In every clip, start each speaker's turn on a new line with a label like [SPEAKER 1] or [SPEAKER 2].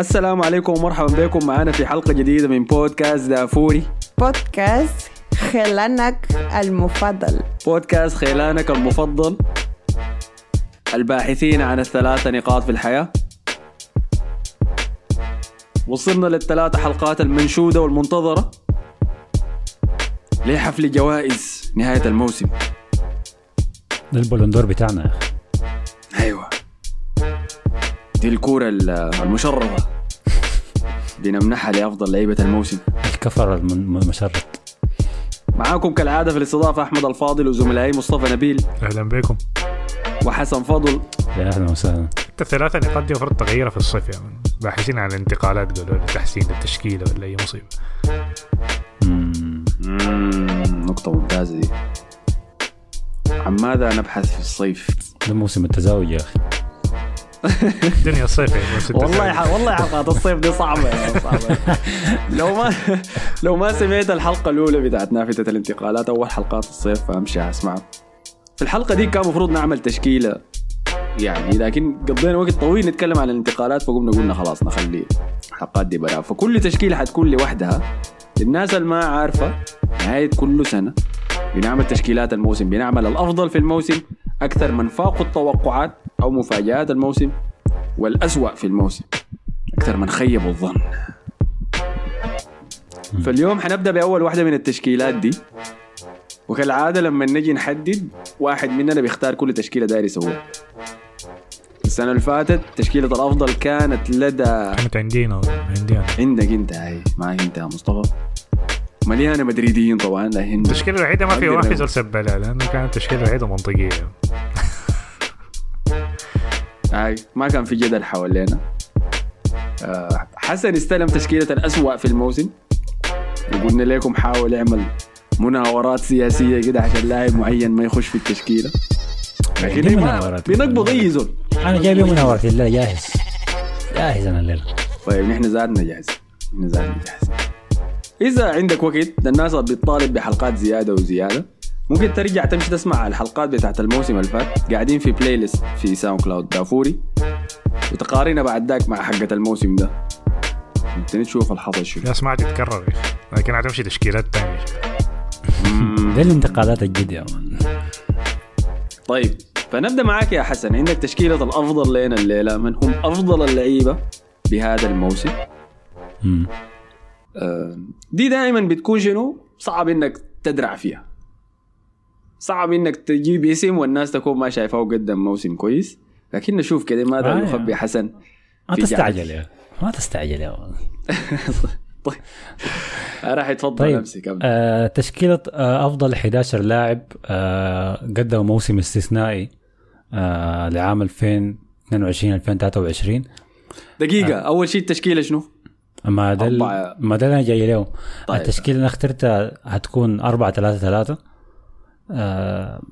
[SPEAKER 1] السلام عليكم ومرحبا بكم. معنا في حلقة جديدة من بودكاست دافوري.
[SPEAKER 2] بودكاست خلانك المفضل.
[SPEAKER 1] بودكاست خيلانك المفضل. الباحثين عن الثلاثة نقاط في الحياة. وصلنا للثلاثة حلقات المنشودة والمنتظرة. لحفل جوائز نهاية الموسم.
[SPEAKER 3] ده البلندور بتاعنا يا
[SPEAKER 1] أخي. دي الكورة المشرفة. بنمنحها لأفضل لعيبة الموسم.
[SPEAKER 3] الكفر الم- المشرد.
[SPEAKER 1] معاكم كالعادة في الاستضافة أحمد الفاضل وزملائي مصطفى نبيل.
[SPEAKER 4] أهلا بكم.
[SPEAKER 1] وحسن فضل.
[SPEAKER 3] يا أهلا وسهلا.
[SPEAKER 4] أنت الثلاثة نقاط دي المفروض تغيرها في الصيف يعني باحثين عن الانتقالات قالوا لي تحسين للتشكيلة ولا أي مصيبة.
[SPEAKER 1] نقطة ممتازة دي. عن ماذا نبحث في الصيف؟
[SPEAKER 3] ده موسم التزاوج يا أخي.
[SPEAKER 4] الدنيا يعني بس
[SPEAKER 1] والله ح... والله حلقات الصيف دي صعبة يا صعبة. لو ما لو ما سمعت الحلقة الأولى بتاعت نافذة الانتقالات أول حلقات الصيف فأمشي أسمعها في الحلقة دي كان المفروض نعمل تشكيلة يعني لكن قضينا وقت طويل نتكلم عن الانتقالات فقمنا قلنا خلاص نخلي الحلقات دي برا فكل تشكيلة حتكون لوحدها. للناس اللي ما عارفة نهاية كل سنة بنعمل تشكيلات الموسم بنعمل الأفضل في الموسم أكثر من فاقوا التوقعات أو مفاجآت الموسم والأسوأ في الموسم. أكثر من خيبوا الظن. فاليوم حنبدأ بأول واحدة من التشكيلات دي. وكالعادة لما نجي نحدد واحد مننا بيختار كل تشكيلة داير يسويها. السنة اللي فاتت تشكيلة الأفضل كانت لدى
[SPEAKER 4] كانت عندنا عندنا
[SPEAKER 1] عندك أنت هاي. معك أنت يا مصطفى. مليانة مدريديين طبعا لكن
[SPEAKER 4] التشكيلة الوحيدة ما في
[SPEAKER 1] أقول.
[SPEAKER 4] زول سبلها لأنه كانت التشكيلة الوحيدة منطقية.
[SPEAKER 1] هاي ما كان في جدل حوالينا. آه، حسن استلم تشكيلة الأسوأ في الموسم. وقلنا لكم حاول يعمل مناورات سياسية كده عشان لاعب معين ما يخش في التشكيلة. لكن
[SPEAKER 3] مناورات.
[SPEAKER 1] بنقبض أي زول.
[SPEAKER 3] أنا جايب منورة الليلة جاهز. جاهز أنا الليلة.
[SPEAKER 1] طيب نحن زادنا جاهز. نحن زادنا جاهز. إذا عندك وقت الناس بتطالب بحلقات زيادة وزيادة. ممكن ترجع تمشي تسمع الحلقات بتاعت الموسم اللي فات قاعدين في playlist في SoundCloud دافوري وتقارينا بعد ذاك مع حقة الموسم ده. أنت تشوف الحظ شو
[SPEAKER 4] سمعت تتكرر يا أخي. لكن هتمشي تشكيلات تانية.
[SPEAKER 3] ده الانتقالات الجد يا man
[SPEAKER 1] طيب فنبدأ معاك يا حسن. عندك تشكيلة الأفضل لنا الليلة من هم أفضل اللعيبة بهذا الموسم. آه، دي دائما بتكون شنو؟ صعب إنك تدرع فيها. صعب إنك تجيب اسم والناس تكون ما شايفاه قدم موسم كويس. لكن نشوف كده ماذا
[SPEAKER 3] آه،
[SPEAKER 1] يخبي حسن
[SPEAKER 3] ما تستعجل يا ما تستعجل يا
[SPEAKER 1] طيب. آه، راح يتفضل
[SPEAKER 3] طيب
[SPEAKER 1] امسك أبدأ.
[SPEAKER 3] آه تشكيلة آه أفضل 11 لاعب آه قدموا موسم استثنائي آه لعام 2022 2023
[SPEAKER 1] دقيقة أول شيء التشكيلة شنو؟
[SPEAKER 3] ما ده. ما ده أنا جاي له.
[SPEAKER 1] طيب.
[SPEAKER 3] التشكيلة اللي أنا اخترتها هتكون 4 3 3 آه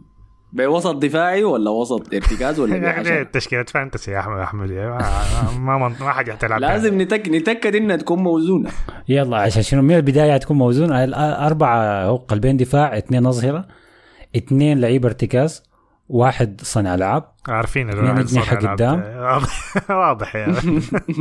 [SPEAKER 1] بوسط دفاعي ولا وسط ارتكاز ولا بعشرة؟
[SPEAKER 4] تشكيلة فانتسي يا أحمد يا ما ما ما, حاجة تلعب
[SPEAKER 1] لازم نتك... نتأكد إنها تكون موزونة.
[SPEAKER 3] يلا عشان شنو؟ من البداية هتكون موزون ال- أربعة هو قلبين دفاع اثنين أظهرة اثنين لعيبه ارتكاز واحد صانع ألعاب.
[SPEAKER 4] عارفين
[SPEAKER 3] اثنين
[SPEAKER 4] يلعب.
[SPEAKER 3] قدام.
[SPEAKER 4] واضح يا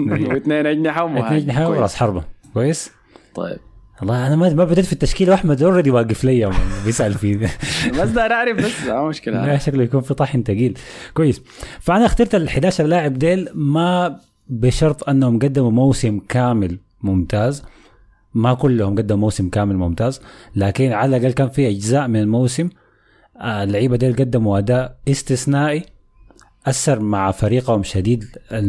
[SPEAKER 1] واثنين أجنحة
[SPEAKER 3] اثنين
[SPEAKER 1] كويس.
[SPEAKER 3] وراس حربة. كويس؟
[SPEAKER 1] طيب.
[SPEAKER 3] والله أنا ما بديت في التشكيله وأحمد already واقف لي بيسأل فيه.
[SPEAKER 1] بس ده اعرف بس ما مشكلة.
[SPEAKER 3] لا شكله يكون في طحن ثقيل كويس. فأنا اخترت ال 11 لاعب ديل ما بشرط أنهم قدموا موسم كامل ممتاز. ما كلهم قدموا موسم كامل ممتاز لكن على الأقل كان في أجزاء من الموسم آه، اللعيبة ديل قدموا أداء استثنائي أثر مع فريقهم شديد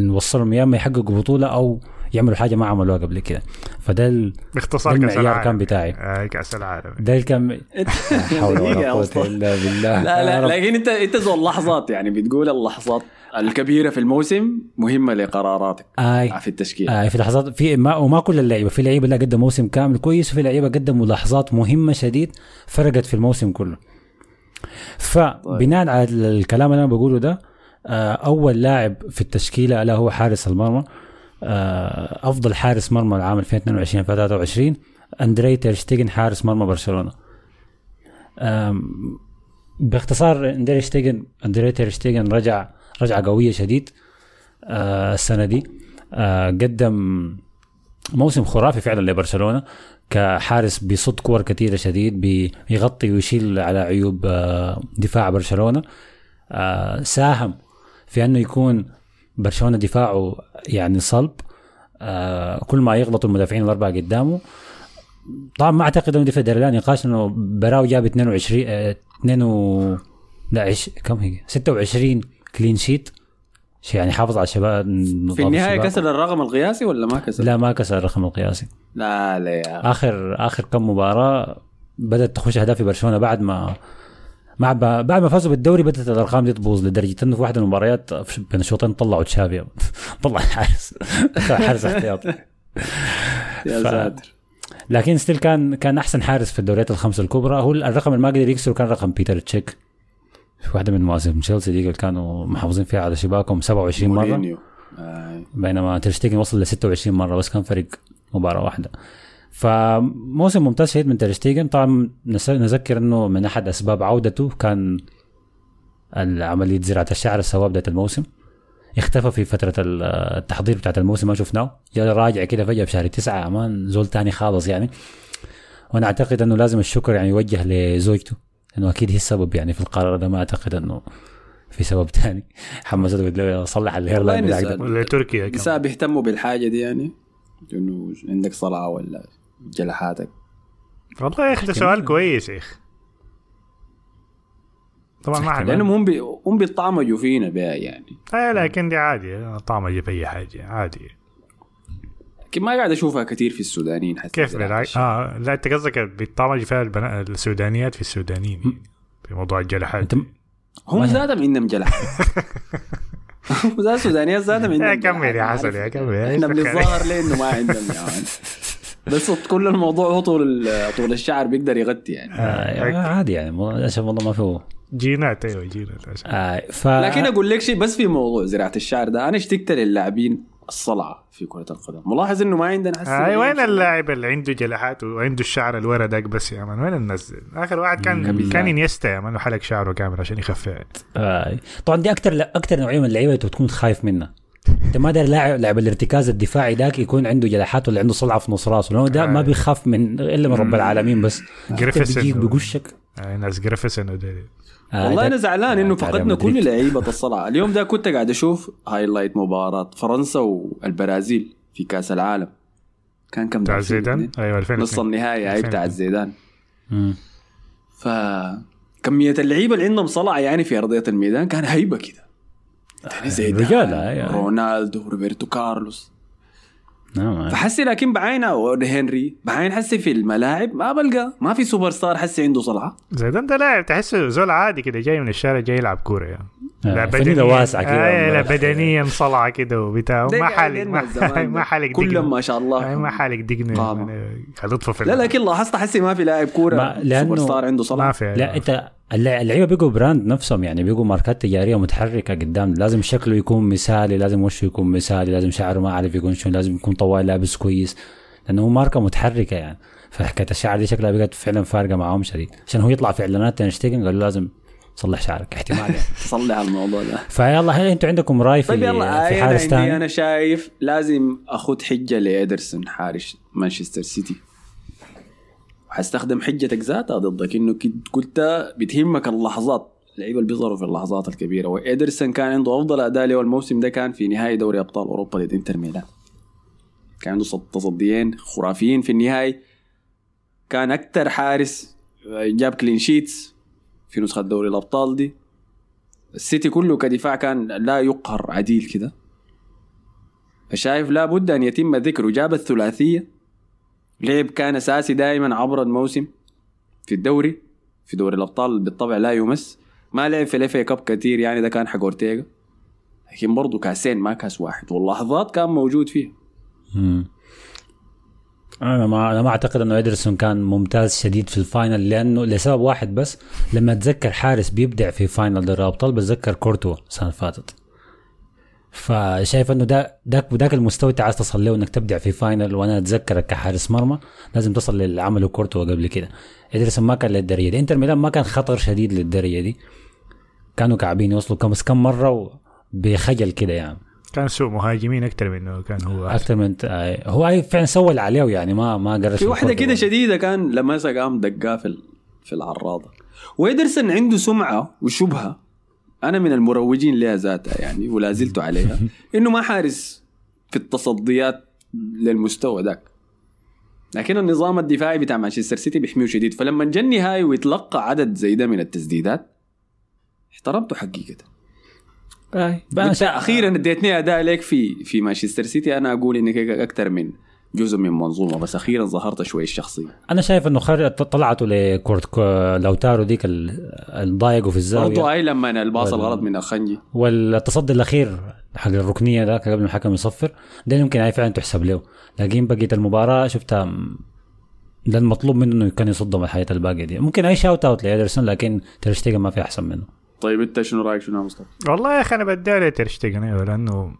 [SPEAKER 3] وصلهم يا اما يحققوا بطولة أو يعملوا حاجة ما عملوها قبل كده. فده ال...
[SPEAKER 4] باختصار
[SPEAKER 3] المعيار
[SPEAKER 4] العالم.
[SPEAKER 3] كان بتاعي.
[SPEAKER 4] آه، كأس العالم.
[SPEAKER 3] ده الكم لا حول ولا
[SPEAKER 1] قوة.
[SPEAKER 3] إلا بالله.
[SPEAKER 1] لا لا. لكن انت أنت ذو اللحظات يعني. بتقول اللحظات الكبيرة في الموسم مهمة لقراراتك
[SPEAKER 3] آي.
[SPEAKER 1] في التشكيل.
[SPEAKER 3] آه في لحظات في ما وما كل اللعيبة في لعيبة لا قدموا موسم كامل كويس وفي لعيبة قدموا لحظات مهمة شديد فرقت في الموسم كله. فبناء على الكلام اللي أنا بقوله ده آه أول لاعب في التشكيلة الا هو حارس المرمى. أفضل حارس مرمى العام 2022 2023 أندري تيرشتيجن حارس مرمى برشلونة. باختصار أندري شتيجن أندري تير شتيجن رجع رجعة قوية شديد آه السنة دي. آه قدم موسم خرافي فعلا لبرشلونة كحارس بيصد كور كثيره شديد بيغطي ويشيل على عيوب آه دفاع برشلونة. آه ساهم في أنه يكون برشلونة دفاعه يعني صلب آه كل ما يغلطوا المدافعين الأربعة قدامه. طبعا ما أعتقد إنه دفع لا نقاش إنه براو جاب 22 آه، 2 و لا عش... كم هي؟ 26 كلين شيت شيء يعني حافظ على الشباب
[SPEAKER 1] في النهاية كسر الرقم القياسي ولا ما كسر؟
[SPEAKER 3] لا ما كسر الرقم القياسي.
[SPEAKER 1] لا لا يا
[SPEAKER 3] اخر آخر كم مباراة بدأت تخش أهداف في برشلونة بعد ما مع بعد ما فازوا بالدوري بدأت الأرقام دي تبوظ لدرجة إنه في واحدة من المباريات بين الشوطين طلعوا تشافي. طلع الحارس. حارس احتياطي
[SPEAKER 1] يا ساتر.
[SPEAKER 3] لكن ستيل كان كان أحسن حارس في الدوريات الخمسة الكبرى. هو الرقم اللي ما قدر يكسره كان رقم بيتر تشيك. في واحدة من مواسم تشيلسي دي اللي كانوا محافظين فيها على شباكهم 27
[SPEAKER 1] مرة. آه.
[SPEAKER 3] بينما ترشتيجن وصل ل 26 مرة بس كان فرق مباراة واحدة. فموسم ممتاز شديد من ترشتيجن طبعا نس- نذكر إنه من أحد أسباب عودته كان عملية زراعة الشعر اللي سواها بداية الموسم. اختفى في فترة ال- التحضير بتاعت الموسم ما شفناه. جاء راجع كده فجأة في شهر تسعة أمان زول تاني خالص يعني. وأنا أعتقد أنه لازم الشكر يعني يوجه لزوجته لأنه أكيد هي السبب يعني في القرار ده. ما أعتقد أنه في سبب تاني. حمسته قلت له صلح الهيرلاين بتاعك.
[SPEAKER 4] لتركيا
[SPEAKER 1] النساء بيهتموا بالحاجة دي يعني إنه عندك صلعه ولا جلحاتك.
[SPEAKER 4] والله يا أخي ده سؤال كويس يا أخي. طبعا ما حد
[SPEAKER 1] لانهم هم بي... هم بيطعمجوا فينا بها يعني.
[SPEAKER 4] آه لكن دي عادي طعم أجيب أي حاجة عادي.
[SPEAKER 1] لكن ما قاعد أشوفها كثير في السودانيين حتى
[SPEAKER 4] كيف بالعكس. آه لا أنت قصدك بيطعمج فيها البنا... السودانيات في السودانيين يعني في موضوع الجلحات.
[SPEAKER 3] أنت
[SPEAKER 1] هم ذاتهم عندهم جلح هم ذات السودانيات ذاتهم
[SPEAKER 4] يا
[SPEAKER 1] عندهم
[SPEAKER 4] كمل يا. حسن يا كمل
[SPEAKER 1] إحنا بنتظاهر ليه انه ما عندهم يعني. بس كل الموضوع هو طول طول الشعر بيقدر يغطي يعني.
[SPEAKER 3] آه عادي يعني مو- للأسف والله ما فيه
[SPEAKER 4] جينات أيوه جينات عشان.
[SPEAKER 3] آه ف
[SPEAKER 1] لكن أقول لك شيء بس في موضوع زراعة الشعر ده أنا اشتقت للاعبين الصلعه في كرة القدم. ملاحظ إنه ما عندنا حس
[SPEAKER 4] آه وين اللاعب اللي عنده جلحات وعنده الشعر الوردك بس يا man؟ وين الناس آخر واحد كان. كان إنيستا يا man وحلق شعره كامل عشان يخفي
[SPEAKER 3] آه. طبعا دي أكثر أكثر نوعية من اللعيبة أنت بتكون خايف منها. أنت ما داير لاعب لاعب الارتكاز الدفاعي ذاك يكون عنده جلحات ولا عنده صلعة في نص راسه لأنه ده ما
[SPEAKER 4] آه.
[SPEAKER 3] بيخاف من إلا من رب العالمين بس. بيجيك بيقشك
[SPEAKER 4] آه ناس جريفيسون وديلي.
[SPEAKER 3] آه
[SPEAKER 1] والله أنا زعلان
[SPEAKER 3] إنه
[SPEAKER 1] فقدنا. كل لعيبة الصلعة اليوم ده كنت قاعد أشوف highlight مباراة فرنسا والبرازيل في كأس العالم كان كم
[SPEAKER 4] بتاع؟ زيدان
[SPEAKER 1] 2002.
[SPEAKER 4] أيوه 2002
[SPEAKER 1] نص النهائي هاي بتاع
[SPEAKER 4] 2002.
[SPEAKER 1] زيدان. ف كمية اللعيبة اللي عندهم صلعة يعني في أرضية الميدان كان هيبة كده يعني زيدان
[SPEAKER 3] رجال، آه،
[SPEAKER 1] رونالدو روبرتو كارلوس.
[SPEAKER 3] نعم.
[SPEAKER 1] فحسي لكن بعينها هنري. بعين حسي في الملاعب ما بلقى. ما في سوبر ستار حسي عنده صلعة.
[SPEAKER 4] زيدان ده لاعب تحسه زول عادي كده جاي من الشارع جاي يلعب كورة يعني.
[SPEAKER 3] آه، فنيدة واسعة كده.
[SPEAKER 4] آه لا بدنيا صلعة كده وبتاع. ما
[SPEAKER 1] لنا
[SPEAKER 4] ما, ما. حالق
[SPEAKER 1] كلهم ما شاء الله.
[SPEAKER 4] ما حالق دقنه
[SPEAKER 1] قامة.
[SPEAKER 4] يعني هتطفى في
[SPEAKER 1] لا. لكن لاحظت حسي ما في لاعب كورة
[SPEAKER 3] ما- لأنه-
[SPEAKER 1] سوبر ستار عنده صلعة
[SPEAKER 4] ما في
[SPEAKER 3] لا إنت اللع- اللعيبة بيقوا brand نفسهم يعني بيقوا ماركات تجارية متحركة قدام. لازم شكله يكون مثالي لازم وشه يكون مثالي لازم شعره ما أعرف يكون شنو لازم يكون طوال لابس كويس. لأنه هو ماركة متحركة يعني. فحكايه الشعر دي شكلها بقت فعلا فارقة معاهم شديد. عشان هو يطلع في اعلانات تنشتيجن قالوا لازم تصلح شعرك احتمال
[SPEAKER 1] تصلح الموضوع ده.
[SPEAKER 3] فيلا هل أنتوا عندكم رأي في,
[SPEAKER 1] طيب يلا
[SPEAKER 3] في
[SPEAKER 1] آه
[SPEAKER 3] حارس ثاني؟
[SPEAKER 1] أنا شايف لازم أخذ حجة لإيدرسون حارس مانشستر سيتي. وحستخدم حجتك ذاتها ضدك إنه كنت قلت بتهمك اللحظات اللعيبة اللي بيظهروا في اللحظات الكبيرة. وإيدرسون كان عنده أفضل أداء له الموسم ده كان في نهائي دوري أبطال أوروبا ضد إنتر ميلان. كان عنده صد- تصديين خرافيين في النهائي. كان أكثر حارس جاب clean sheets في نسخة دوري الأبطال دي. السيتي كله كدفاع كان لا يقهر عديل كده. فشايف لابد أن يتم ذكره جاب الثلاثية. لعب كان أساسي دائما عبر الموسم في الدوري في دوري الأبطال بالطبع لا يمس. ما لعب في ال FA Cup كثير يعني ده كان حق أورتيغا. لكن برضه كاسين ما كاس واحد. واللحظات كان موجود فيها.
[SPEAKER 3] أنا ما أنا ما أعتقد إنه ادرسون كان ممتاز شديد في ال final لأنه لسبب واحد بس لما اتذكر حارس بيبدع في final دوري الأبطال بتذكر كورتوا السنة اللي فاتت. فشايف إنه ده داك ذاك المستوى أنت عايز تصل له إنك تبدع في final وأنا أتذكرك كحارس مرمى لازم تصل للي عمله كورتوا قبل كده. ادرسون ما كان للدرجة دي. إنتر ميلان ما كان خطر شديد للدرجة دي. كانوا كعبين يوصلوا كم كم مرة بخجل كده يعني.
[SPEAKER 4] كان سوء مهاجمين أكثر منه كان هو.
[SPEAKER 3] أكثر من آه، هو أي فعلا سوى اللي عليه يعني ما ما قرش
[SPEAKER 1] في
[SPEAKER 3] واحدة.
[SPEAKER 1] كده شديدة كان لمسها قام دقاه في في العراضة. ويدرسن عنده سمعة وشبهة. أنا من المروجين لها ذاتها يعني ولا زلت عليها إنه ما حارس في التصديات للمستوى ذاك. لكن النظام الدفاعي بتاع مانشستر سيتي بيحميه شديد. فلما جا النهائي ويتلقى عدد زي ده من التسديدات احترمته حقيقة. أخيرا اديتني أداء لك في في مانشستر سيتي. أنا أقول إنك أكثر من جزء من منظومة بس أخيرا ظهرت شوي الشخصية.
[SPEAKER 3] أنا شايف إنه خر... طلعته لكورت كو- لوتارو ديك ال- الضايقه في الزاوية.
[SPEAKER 1] برضو هاي لما الباص
[SPEAKER 3] وال-
[SPEAKER 1] الغلط من أكانجي
[SPEAKER 3] والتصدي الأخير حق الركنية ذاك قبل ما الحكم يصفر ده يمكن هاي فعلا تحسب له. لكن بقية المباراة شفتها ده المطلوب منه إنه كان يصدهم من الحياة الباقية دي. ممكن أي shout out لإيدرسون لكن ترشتيجن ما في أحسن منه.
[SPEAKER 1] طيب انت شنو رأيك؟ شنو مصطفى؟
[SPEAKER 4] والله يا أخي أنا بدي عليه ترشتيجن أيوه لأنه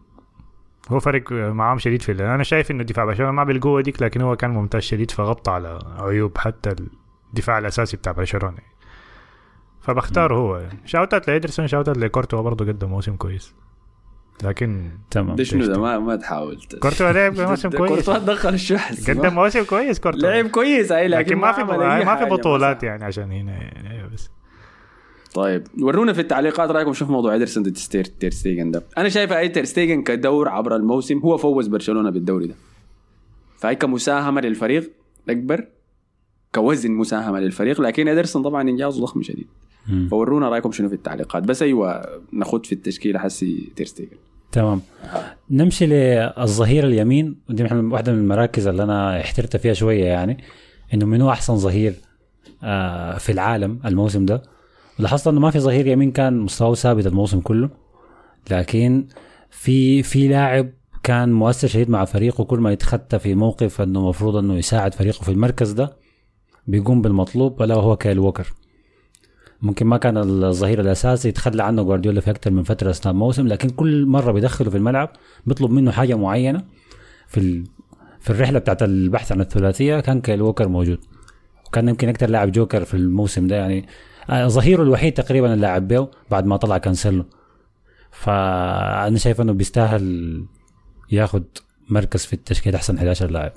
[SPEAKER 4] هو فرق معاهم شديد في اللي. أنا شايف إنه دفاع برشلونة ما بالقوة ديك لكن هو كان ممتاز شديد فغطى على عيوب حتى الدفاع الأساسي بتاع برشلونة. فبختاره هو يعني. شاوتات لإيدرسون شاوتات لكورتوا برضه قدم موسم كويس. لكن
[SPEAKER 3] تمام.
[SPEAKER 1] ده شنو ده؟ ما ما تحاول.
[SPEAKER 4] كورتوا لعب موسم كويس.
[SPEAKER 1] كورتوا دخل الشحس
[SPEAKER 4] قدم موسم كويس كورتوا.
[SPEAKER 1] لعب كويس هاي لكن,
[SPEAKER 4] لكن ما في
[SPEAKER 1] أي
[SPEAKER 4] ما في بطولات. يعني عشان هنا يعني بس.
[SPEAKER 1] طيب ورونا في التعليقات رأيكم شوف موضوع إدرسون تير ستيجن ده. أنا شايف أي تير ستيجن كدور عبر الموسم هو فوز برشلونة بالدوري ده. فهي كمساهمة للفريق أكبر كوزن مساهمة للفريق لكن إدرسون طبعا انجازه ضخم شديد. فورونا رأيكم شنو في التعليقات؟ بس أيوه ناخذ في التشكيلة حسي تير ستيجن.
[SPEAKER 3] تمام. نمشي للظهير اليمين ودي واحدة من المراكز اللي أنا احترت فيها شوية يعني إنه منو أحسن ظهير آه، في العالم الموسم ده؟ لاحظت إنه ما في ظهير يمين كان مستواه ثابت الموسم كله لكن في في لاعب كان مؤثر شديد مع فريقه كل ما يتخطى في موقف إنه المفروض إنه يساعد فريقه في المركز ده بيقوم بالمطلوب ألا وهو كايل ووكر. ممكن ما كان الظهير الأساسي يتخلى عنه جوارديولا في أكثر من فترة أثناء الموسم لكن كل مرة بيدخله في الملعب بيطلب منه حاجة معينة. في ال... في الرحلة بتاعت البحث عن الثلاثية كان كايل ووكر موجود. وكان يمكن أكثر لاعب جوكر في الموسم ده يعني ظهيره الوحيد تقريبا اللي لعب بيه بعد ما طلع كانسيلو. فأنا شايف إنه بيستاهل ياخد مركز في التشكيلة أحسن 11 لاعب.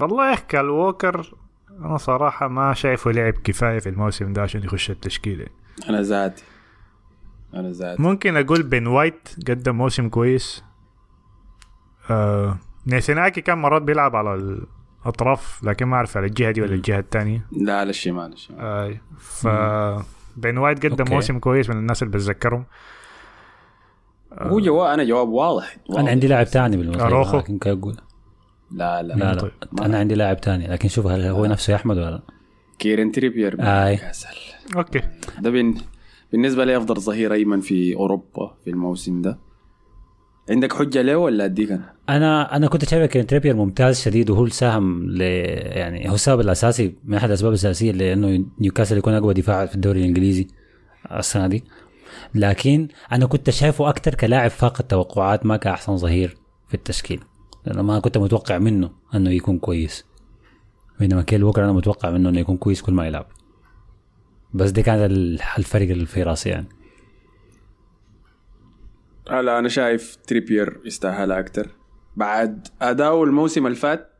[SPEAKER 4] والله يا أخي الووكر أنا صراحة ما شايفه لعب كفاية في الموسم ده عشان يخش التشكيلة.
[SPEAKER 1] أنا ذاتي أنا ذاتي
[SPEAKER 4] ممكن أقول بن وايت قدم موسم كويس. آه زينشينكو كان مرات بيلعب على الاطراف لكن ما أعرف على الجهة دي ولا الجهة الثانية.
[SPEAKER 1] لا على الشمال الشمال.
[SPEAKER 4] آه ف بن وايت قدم. موسم كويس من الناس اللي بتذكرهم.
[SPEAKER 1] هو جواب أنا جواب واضح, واضح.
[SPEAKER 3] أنا عندي لاعب ثاني بالمناسبه. لكن كأقول
[SPEAKER 1] لا لا,
[SPEAKER 3] لا لا.
[SPEAKER 4] طيب.
[SPEAKER 3] أنا عندي لاعب ثاني لكن شوف هل هو نفسه يا احمد ولا لا؟
[SPEAKER 1] كيرن تريبير. كاسل
[SPEAKER 4] okay.
[SPEAKER 1] ده بن... بالنسبة لي أفضل ظهير أيمن في أوروبا في الموسم ده. عندك حجة له ولا أديك أنا؟
[SPEAKER 3] أنا أنا كنت شايف كين تريبير ممتاز شديد وهو الساهم ل يعني هو السبب الأساسي من أحد الأسباب الأساسية لأنه نيوكاسل يكون أقوى دفاع في الدوري الإنجليزي السنة دي. لكن أنا كنت شايفه أكثر كلاعب فاق التوقعات ما كأحسن ظهير في التشكيل. لأنه ما كنت متوقع منه إنه يكون كويس. بينما كيل ووكر أنا متوقع منه إنه يكون كويس كل ما يلعب. بس دي كانت ال- الفرق اللي في راسي يعني.
[SPEAKER 1] لا أنا شايف تريبير يستاهلها أكثر بعد اداؤه الموسم اللي فات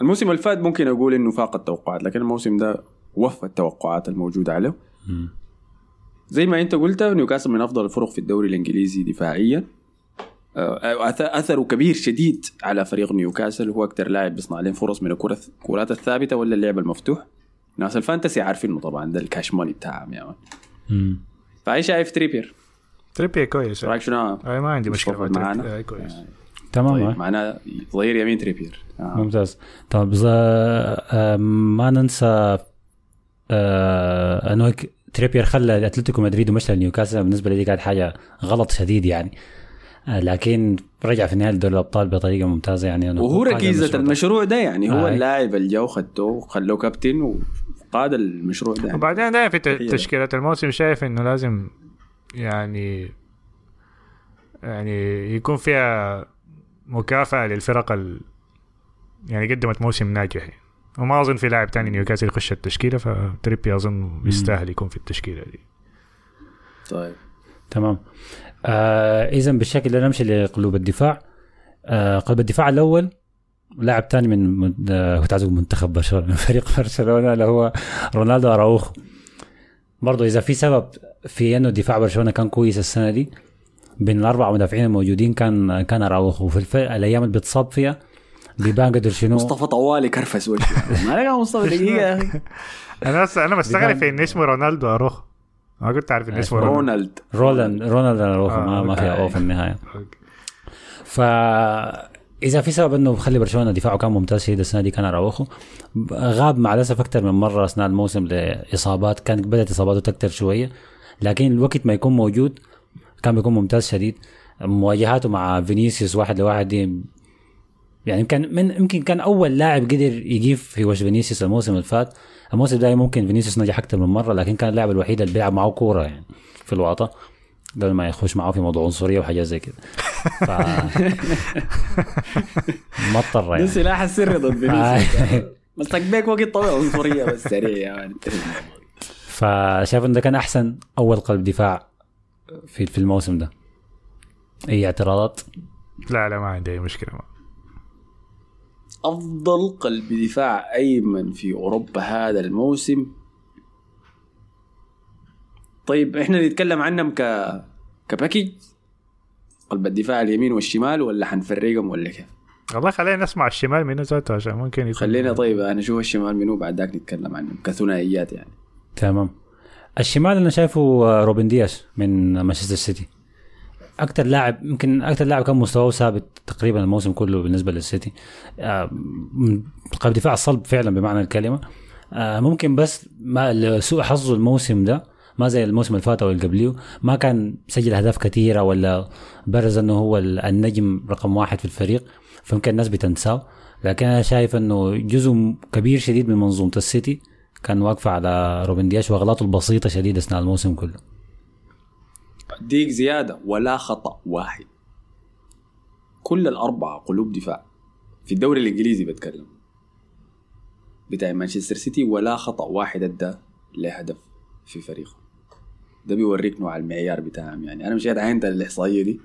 [SPEAKER 1] الموسم اللي فات ممكن أقول إنه فاق التوقعات لكن الموسم ده وفى التوقعات الموجودة عليه. زي ما أنت قلت نيوكاسل من أفضل الفرق في الدوري الإنجليزي دفاعيا. آه، أث- أثره كبير شديد على فريق نيوكاسل. هو أكثر لاعب بيصنع لهم فرص من الكرات الثابتة ولا اللعب المفتوح. ناس ال Fantasy عارفينه طبعا ده ال cash money بتاعهم
[SPEAKER 3] مم.
[SPEAKER 1] فاي شايف تريبير
[SPEAKER 4] تريبي كويس
[SPEAKER 1] رايك شنو
[SPEAKER 4] اي ما عندي مشكله
[SPEAKER 1] مصطفى
[SPEAKER 4] مع
[SPEAKER 1] معانا؟
[SPEAKER 4] تريبي. آه، كويس
[SPEAKER 3] تمام
[SPEAKER 1] طيب. معنا ظهير يمين تريبير آه.
[SPEAKER 3] ممتاز طب. آه، ما ننسى آه، انه تريبير خلى اتلتيكو مدريد ومشى لنيوكاسل بالنسبة لي كانت حاجة غلط شديد يعني آه، لكن رجع في نهايه دوري الابطال بطريقه ممتازه يعني أنا
[SPEAKER 1] وهو ركيزه
[SPEAKER 3] المشروع ده.
[SPEAKER 1] المشروع ده يعني هو
[SPEAKER 3] آه.
[SPEAKER 1] اللاعب اللي جا وخدته وخلوه كابتن وقاد المشروع ده يعني.
[SPEAKER 4] وبعدين دائما في ت-
[SPEAKER 1] هي.
[SPEAKER 4] تشكيلة الموسم شايف انه لازم يعني يعني يكون فيها مكافأة للفرق ال يعني قدمت موسم ناجح يعني. وما أظن في لاعب تاني نيوكاسل يخش التشكيلة فتريبي أظن يستاهل يكون في التشكيلة دي.
[SPEAKER 1] طيب.
[SPEAKER 3] تمام. آه اذا بالشكل ده نمشي لقلوب الدفاع. آه قلب الدفاع الأول لاعب ثاني من آه عايز أقول منتخب برشلونة من فريق برشلونة اللي هو رونالدو أراوخو. برضه إذا في سبب في أنه دفاع برشلونة كان كويس السنة دي. بين الأربع مدافعين الموجودين كان كان اراوخو وفي الف... الأيام اللي بيتصاب فيها بيبان قدر شنو.
[SPEAKER 1] مصطفى طوالي كرفس وجهه. ما لقى مصطفى دقيقة يا أخي.
[SPEAKER 4] أنا بس أنا مستغرب في إن اسمه رونالدو اروخ ما كنت عارف إن اسمه
[SPEAKER 1] رونالد.
[SPEAKER 3] رونالد اراوخو
[SPEAKER 4] آه،
[SPEAKER 3] ما, ما فيها
[SPEAKER 1] okay.
[SPEAKER 3] أو في
[SPEAKER 4] النهاية.
[SPEAKER 3] ف إذا في سبب إنه بخلي برشلونة دفاعه كان ممتاز شديد السنة دي كان اراوخو غاب مع الأسف أكثر من مرة أثناء الموسم لإصابات. كانت بدأت إصاباته تكتر شوية. لكن الوقت ما يكون موجود كان بيكون ممتاز شديد. مواجهاته مع فينيسيوس واحد لواحد دي يعني يمكن من يمكن كان أول لاعب قدر يجيب في وجه فينيسيوس الموسم اللي فات. الموسم ده ممكن فينيسيوس نجح أكثر من مرة لكن كان اللاعب الوحيد اللي بيلعب معه كورة يعني في الوطا قبل ما يخش معه في موضوع عنصرية وحاجات زي كده. ف... ما اضطر يعني.
[SPEAKER 1] السلاح السري ضد فينيسيوس.
[SPEAKER 3] آه.
[SPEAKER 1] مسك بيك وقت طويل عنصرية بس سريع يعني.
[SPEAKER 3] فشايف إنه ده كان أحسن أول قلب دفاع في في الموسم ده. أي اعتراضات؟
[SPEAKER 4] لا لا ما عندي أي مشكلة. ما.
[SPEAKER 1] أفضل قلب دفاع أيمن في أوروبا هذا الموسم. طيب إحنا نتكلم عنهم ك كباكيج. قلب الدفاع اليمين والشمال ولا حنفرقهم ولا كيف؟
[SPEAKER 4] والله خلينا نسمع الشمال منه ذاته عشان ممكن يكون
[SPEAKER 1] خلينا طيب أنا أشوف الشمال منو بعد ذاك نتكلم عنهم كثنائيات يعني.
[SPEAKER 3] تمام. الشمال أنا شايفه آه، روبن دياش من مانشستر سيتي. أكثر لاعب يمكن أكثر لاعب كان مستواه ثابت تقريبا الموسم كله بالنسبة للسيتي. آه، قلب دفاع الصلب فعلا بمعنى الكلمة. آه، ممكن بس ما سوء حظه الموسم ده ما زي الموسم اللي فات أو اللي قبليه ما كان سجل أهداف كثيرة ولا برز إنه هو ال- النجم رقم واحد في الفريق فيمكن الناس بتنساه. لكن أنا شايف إنه جزء كبير شديد من منظومة السيتي. كان واقفة على روبن دياش وأغلاطه البسيطة شديد أثناء الموسم كله.
[SPEAKER 1] اديك زيادة ولا خطأ واحد. كل الأربعة قلوب دفاع في الدوري الإنجليزي بتكلم. بتاع مانشستر سيتي ولا خطأ واحد أدى لهدف في فريقه. ده بيوريك نوع المعيار بتاعهم يعني. أنا مشيت عينت الاحصائيه دي؟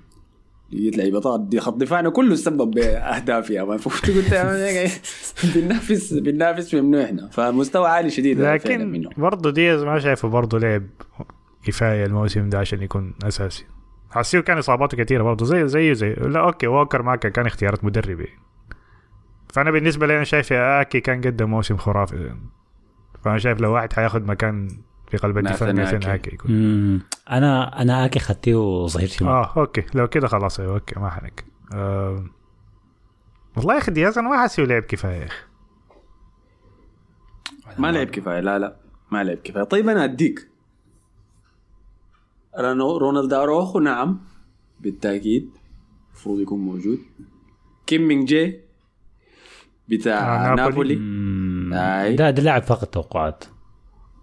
[SPEAKER 1] لقيت لعيبة دي خط دفاعنا كله سبب بأهداف يا مان فقلت قلت مان بننافس بننافس منو إحنا فمستوى عالي شديد
[SPEAKER 4] لكن برضه دياز ما شايفه برضه لعب كفاية الموسم ده عشان يكون أساسي. هسي هو كان إصاباته كثيره برضه زي زيه زي لا okay ووكر ما كان اختيارات مدرب يعني. فأنا بالنسبة لي أنا شايف أكي كان قدم موسم خرافي. فأنا شايف لو واحد حياخد مكان في قلب الدفاع
[SPEAKER 1] ناثان
[SPEAKER 4] ناثان
[SPEAKER 1] آكي.
[SPEAKER 4] اكي يكون.
[SPEAKER 3] أنا أنا اكي خدتيه ظهير شمال
[SPEAKER 4] آه أوكي. لو كده خلاص أيوه okay ما حنك. آه. والله يا أخي دياز أنا ما حاسه لعب كفاية يا أخي.
[SPEAKER 1] ما لعب كفاية لا لا. ما لعب كفاية. طيب أنا أديك. رونو رونالد أروخو نعم بالتأكيد. المفروض يكون موجود. كيم مينج جي بتاع
[SPEAKER 4] آه، نابولي.
[SPEAKER 1] نابولي.
[SPEAKER 3] ده ده لاعب فقط توقعات.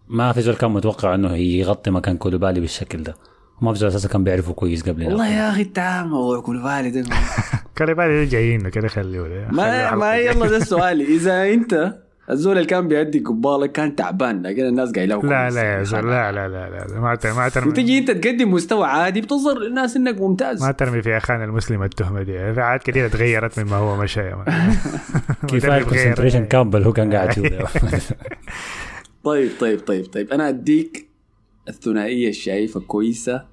[SPEAKER 3] ما في زول كان متوقع إنه يغطي مكان كوليبالي بالشكل ده. وما في زول أساسا كان بيعرفه كويس قبل
[SPEAKER 1] والله يا أخي تعال موضوع كوليبالي ده.
[SPEAKER 4] كوليبالي جايين كده خليه
[SPEAKER 1] ما ما يلا ده السؤال. إذا أنت الزول اللي كان بيأدي قبالك كان تعبان لكن الناس قايلة
[SPEAKER 4] لا لا يا زول لا لا لا لا. ما ت- ما ترمي
[SPEAKER 1] وتجي أنت تقدم مستوى عادي بتظهر للناس إنك ممتاز.
[SPEAKER 4] ما ترمي في اخانا المسلم التهمة دي. في عاد كثيرة تغيرت مما هو مشى يا man.
[SPEAKER 3] كفايه. concentration كامبل هو كان قاعد يشوف
[SPEAKER 1] طيب طيب طيب طيب. أنا أديك الثنائية الشايفه كويسة.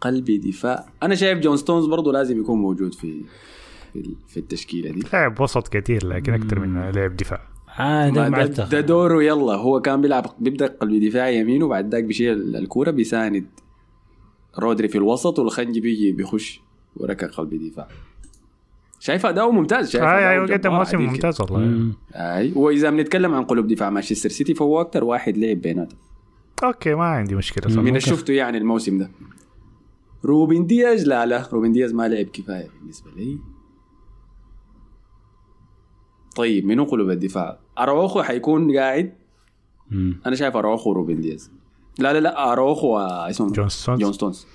[SPEAKER 1] قلبي دفاع. أنا شايف جون ستونز برضه لازم يكون موجود في في, التشكيلة دي.
[SPEAKER 4] لعب وسط كثير لكن أكثر من لعب دفاع.
[SPEAKER 3] آه ده
[SPEAKER 1] ده, دوره يلا. هو كان بيلعب بيبدأ قلبي دفاع يمين وبعد ذاك بيشيل الكوره بيساند رودري في الوسط وأكانجي بيجي بيخش وركع قلبي دفاع. شايف اداؤه ممتاز شايف
[SPEAKER 4] آه أيوه قدم
[SPEAKER 1] جبار
[SPEAKER 4] موسم. ممتاز والله
[SPEAKER 3] مم.
[SPEAKER 1] أي وإذا بنتكلم عن قلوب دفاع مانشستر سيتي فهو أكثر واحد لعب بيناتهم
[SPEAKER 4] okay ما عندي مشكلة
[SPEAKER 1] من
[SPEAKER 4] صراحة
[SPEAKER 1] اللي شفته يعني الموسم ده روبن دياز لا لا روبن دياز ما لعب كفاية بالنسبة لي طيب منو قلوب الدفاع؟ أراوخو حيكون قاعد
[SPEAKER 3] مم.
[SPEAKER 1] أنا شايف أراوخو وروبن دياز لا لا لا أراوخو اسمه
[SPEAKER 4] جون ستونز.
[SPEAKER 1] جون ستونز